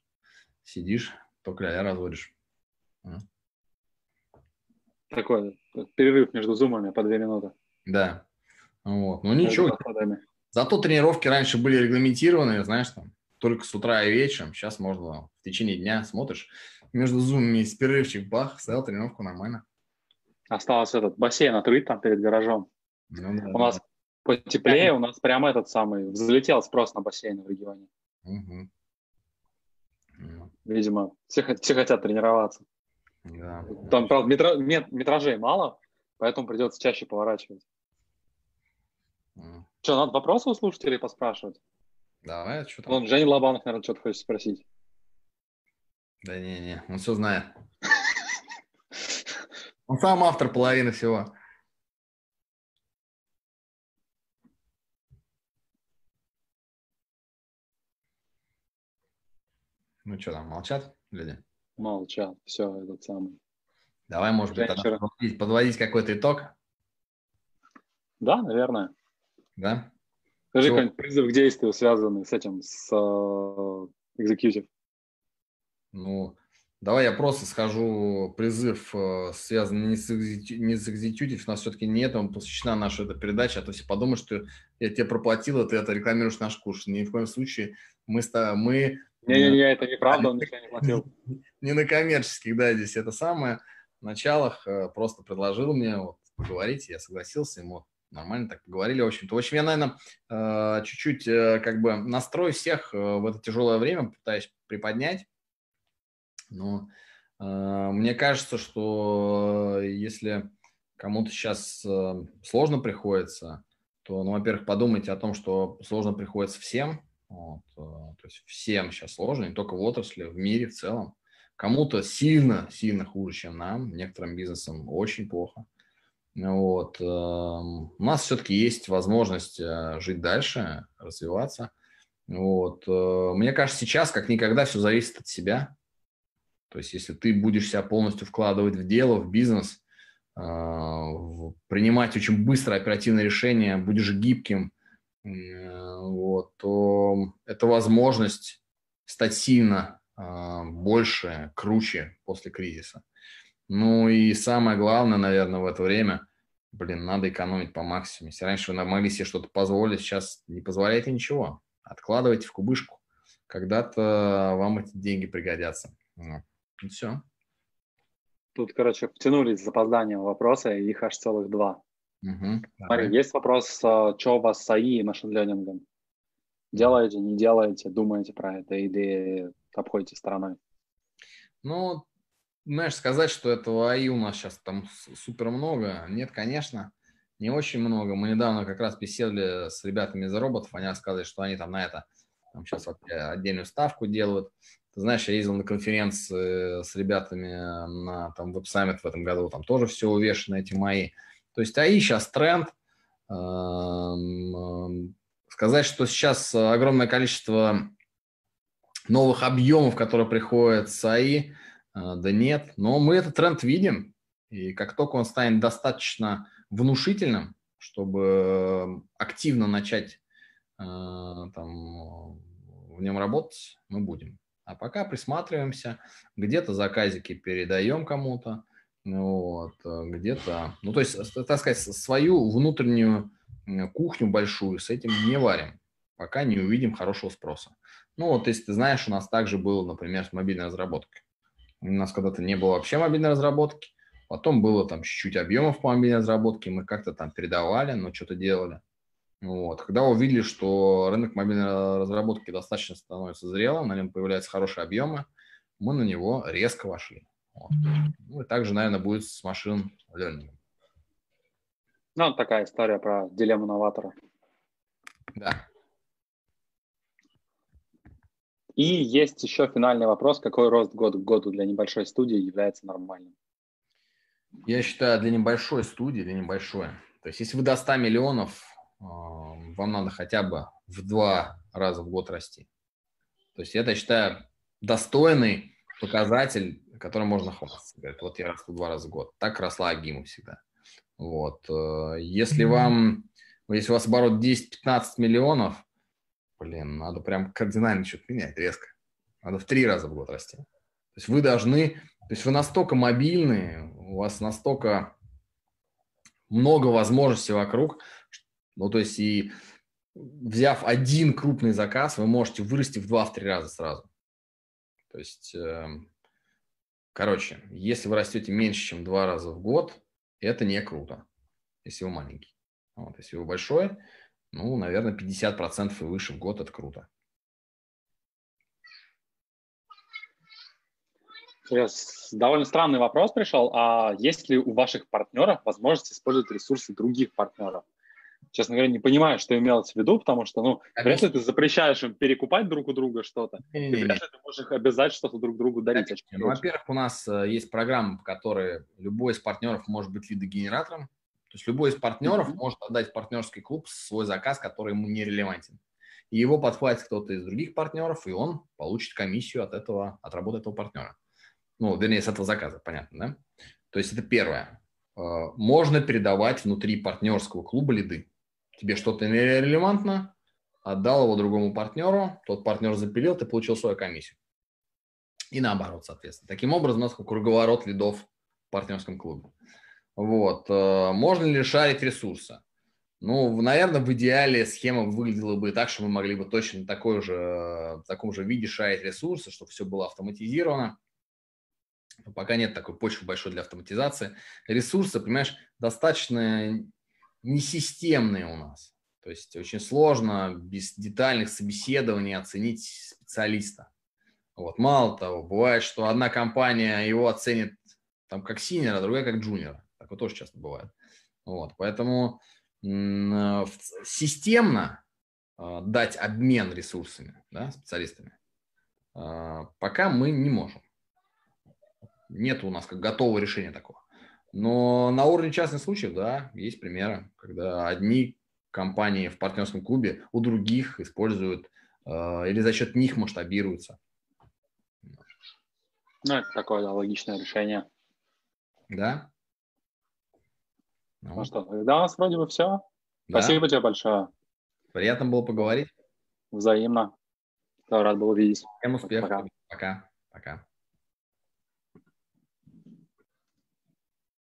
сидишь, только ля разводишь. Такой перерыв между зумами по две минуты. Да. Вот. Ну, ничего. Зато тренировки раньше были регламентированы, знаешь, там, только с утра и вечером. Сейчас можно в течение дня смотришь между зумами с перерывчик, бах, стоял тренировку нормально. Осталось этот бассейн открыть там перед гаражом. Ну, да, у нас потеплее, у нас прямо этот самый взлетел спрос на бассейн в регионе. Угу. Видимо, все, все хотят тренироваться. Да. Там, правда, метро, мет, метражей мало, поэтому придется чаще поворачивать. Mm. Что, надо вопросы у слушателей поспрашивать? Давай, что там? Вон, Женя Лобанов, наверное, что-то хочет спросить. Да не-не, он все знает. (laughs) Он сам автор половины всего. Ну что там, молчат люди? Молчат, все, этот самый. Давай, может быть, тогда подводить, подводить какой-то итог? Да, наверное. Да? Скажи какой-нибудь призыв к действию, связанный с этим, с executive. Ну, Давай я просто схожу призыв, э, связанный не с, не с executive, у нас все-таки не этому посвящена наша эта передача, а то все подумают, что я тебе проплатил, ты это рекламируешь наш курс. Ни в коем случае мы... мы Не-не-не, это неправда, он ничего не платил. Не на коммерческих, да, здесь это самое. В началах э, просто предложил мне вот, поговорить, я согласился, ему нормально так поговорили, в общем-то. В общем, я, наверное, э, чуть-чуть как бы настрой всех в это тяжелое время, пытаюсь приподнять, но э, мне кажется, что если кому-то сейчас э, сложно приходится, то, ну, во-первых, подумайте о том, что сложно приходится всем. Вот, э, то есть всем сейчас сложно, не только в отрасли, в мире в целом. Кому-то сильно, сильно хуже, чем нам, некоторым бизнесам очень плохо. Вот. Э, у нас все-таки есть возможность э, жить дальше, развиваться. Вот. Э, мне кажется, сейчас как никогда все зависит от себя. То есть если ты будешь себя полностью вкладывать в дело, в бизнес, а, принимать очень быстро оперативные решения, будешь гибким, вот, то это возможность стать сильно а, больше, круче после кризиса. Ну и самое главное, наверное, в это время, блин, надо экономить по максимуму. Если раньше вы могли себе что-то позволить, сейчас не позволяете ничего. Откладывайте в кубышку. Когда-то вам эти деньги пригодятся. И все. Тут, короче, втянулись с запозданием вопросы, их аж целых два. Угу, Смотри, есть вопрос, а, что у вас с АИ и машин-лернингом? Делаете, не делаете, думаете про это или обходите стороной? Ну, знаешь, сказать, что этого АИ у нас сейчас там супер много, нет, конечно, не очень много. Мы недавно как раз беседовали с ребятами из роботов, они рассказывали, что они там на это там сейчас отдельную ставку делают. Ты знаешь, я ездил на конференции с ребятами на там веб-саммит в этом году, там тоже все увешано эти мои. То есть АИ сейчас тренд. Эм, эм, сказать, что сейчас огромное количество новых объемов, которые приходят с АИ, а, да нет, но мы этот тренд видим, и как только он станет достаточно внушительным, чтобы активно начать там, в нем работать, мы будем. А пока присматриваемся, где-то заказики передаем кому-то, вот, где-то, ну, то есть, так сказать, свою внутреннюю кухню большую с этим не варим, пока не увидим хорошего спроса. Ну, вот если ты знаешь, у нас также было, например, с мобильной разработкой. У нас когда-то не было вообще мобильной разработки, потом было там чуть-чуть объемов по мобильной разработке, мы как-то там передавали, но что-то делали. Вот. Когда увидели, что рынок мобильной разработки достаточно становится зрелым, на нем появляются хорошие объемы, мы на него резко вошли. Вот. Ну и также, наверное, будет с машин learning. Ну, такая история про дилемму новатора. Да. И есть еще финальный вопрос, какой рост год к году для небольшой студии является нормальным? Я считаю, для небольшой студии, для небольшой. То есть, если вы до 100 миллионов, вам надо хотя бы в два раза в год расти. То есть, это, я считаю, достойный показатель, которым можно хвастаться. Говорит, вот я расту два раза в год. Так росла Агима всегда. Вот. Э, если вам, если у вас оборот 10-15 миллионов, блин, надо прям кардинально что-то менять резко. Надо в три раза в год расти. То есть вы должны, то есть вы настолько мобильные, у вас настолько много возможностей вокруг, ну то есть и взяв один крупный заказ, вы можете вырасти в два-три раза сразу. То есть, э, короче, если вы растете меньше, чем два раза в год, это не круто, если вы маленький. Вот, если вы большой, ну, наверное, 50% и выше в год – это круто. Сейчас довольно странный вопрос пришел. А есть ли у ваших партнеров возможность использовать ресурсы других партнеров? Честно говоря, не понимаю, что имелось в виду, потому что, ну, Конечно. вряд ли ты запрещаешь им перекупать друг у друга что-то, и вряд ли ты можешь их обязать что-то друг другу дарить. Ну, во-первых, у нас э, есть программа, в которой любой из партнеров может быть лидогенератором, то есть любой из партнеров mm-hmm. может отдать в партнерский клуб свой заказ, который ему не релевантен. И его подхватит кто-то из других партнеров, и он получит комиссию от этого, от работы этого партнера. Ну, вернее, с этого заказа, понятно, да? То есть это первое. Э, можно передавать внутри партнерского клуба лиды. Тебе что-то нерелевантно, отдал его другому партнеру, тот партнер запилил, ты получил свою комиссию. И наоборот, соответственно. Таким образом, у нас круговорот лидов в партнерском клубе. Вот. Э, можно ли шарить ресурсы? Ну, наверное, в идеале схема выглядела бы так, что мы могли бы точно такой же, в таком же виде шарить ресурсы, чтобы все было автоматизировано. Но пока нет такой почвы большой для автоматизации. Ресурсы, понимаешь, достаточно несистемные у нас. То есть очень сложно без детальных собеседований оценить специалиста. Вот. Мало того, бывает, что одна компания его оценит там как синера, другая как джуниора. Такое тоже часто бывает. Вот, поэтому э, системно э, дать обмен ресурсами, да, специалистами, э, пока мы не можем. Нет у нас как готового решения такого. Но на уровне частных случаев, да, есть примеры, когда одни компании в партнерском клубе у других используют или за счет них масштабируются. Ну, это такое да, логичное решение. Да. Ну, ну что, тогда у нас вроде бы все. Да. Спасибо тебе большое. Приятно было поговорить. Взаимно. Рад был увидеть. Всем успехов. Пока. Пока.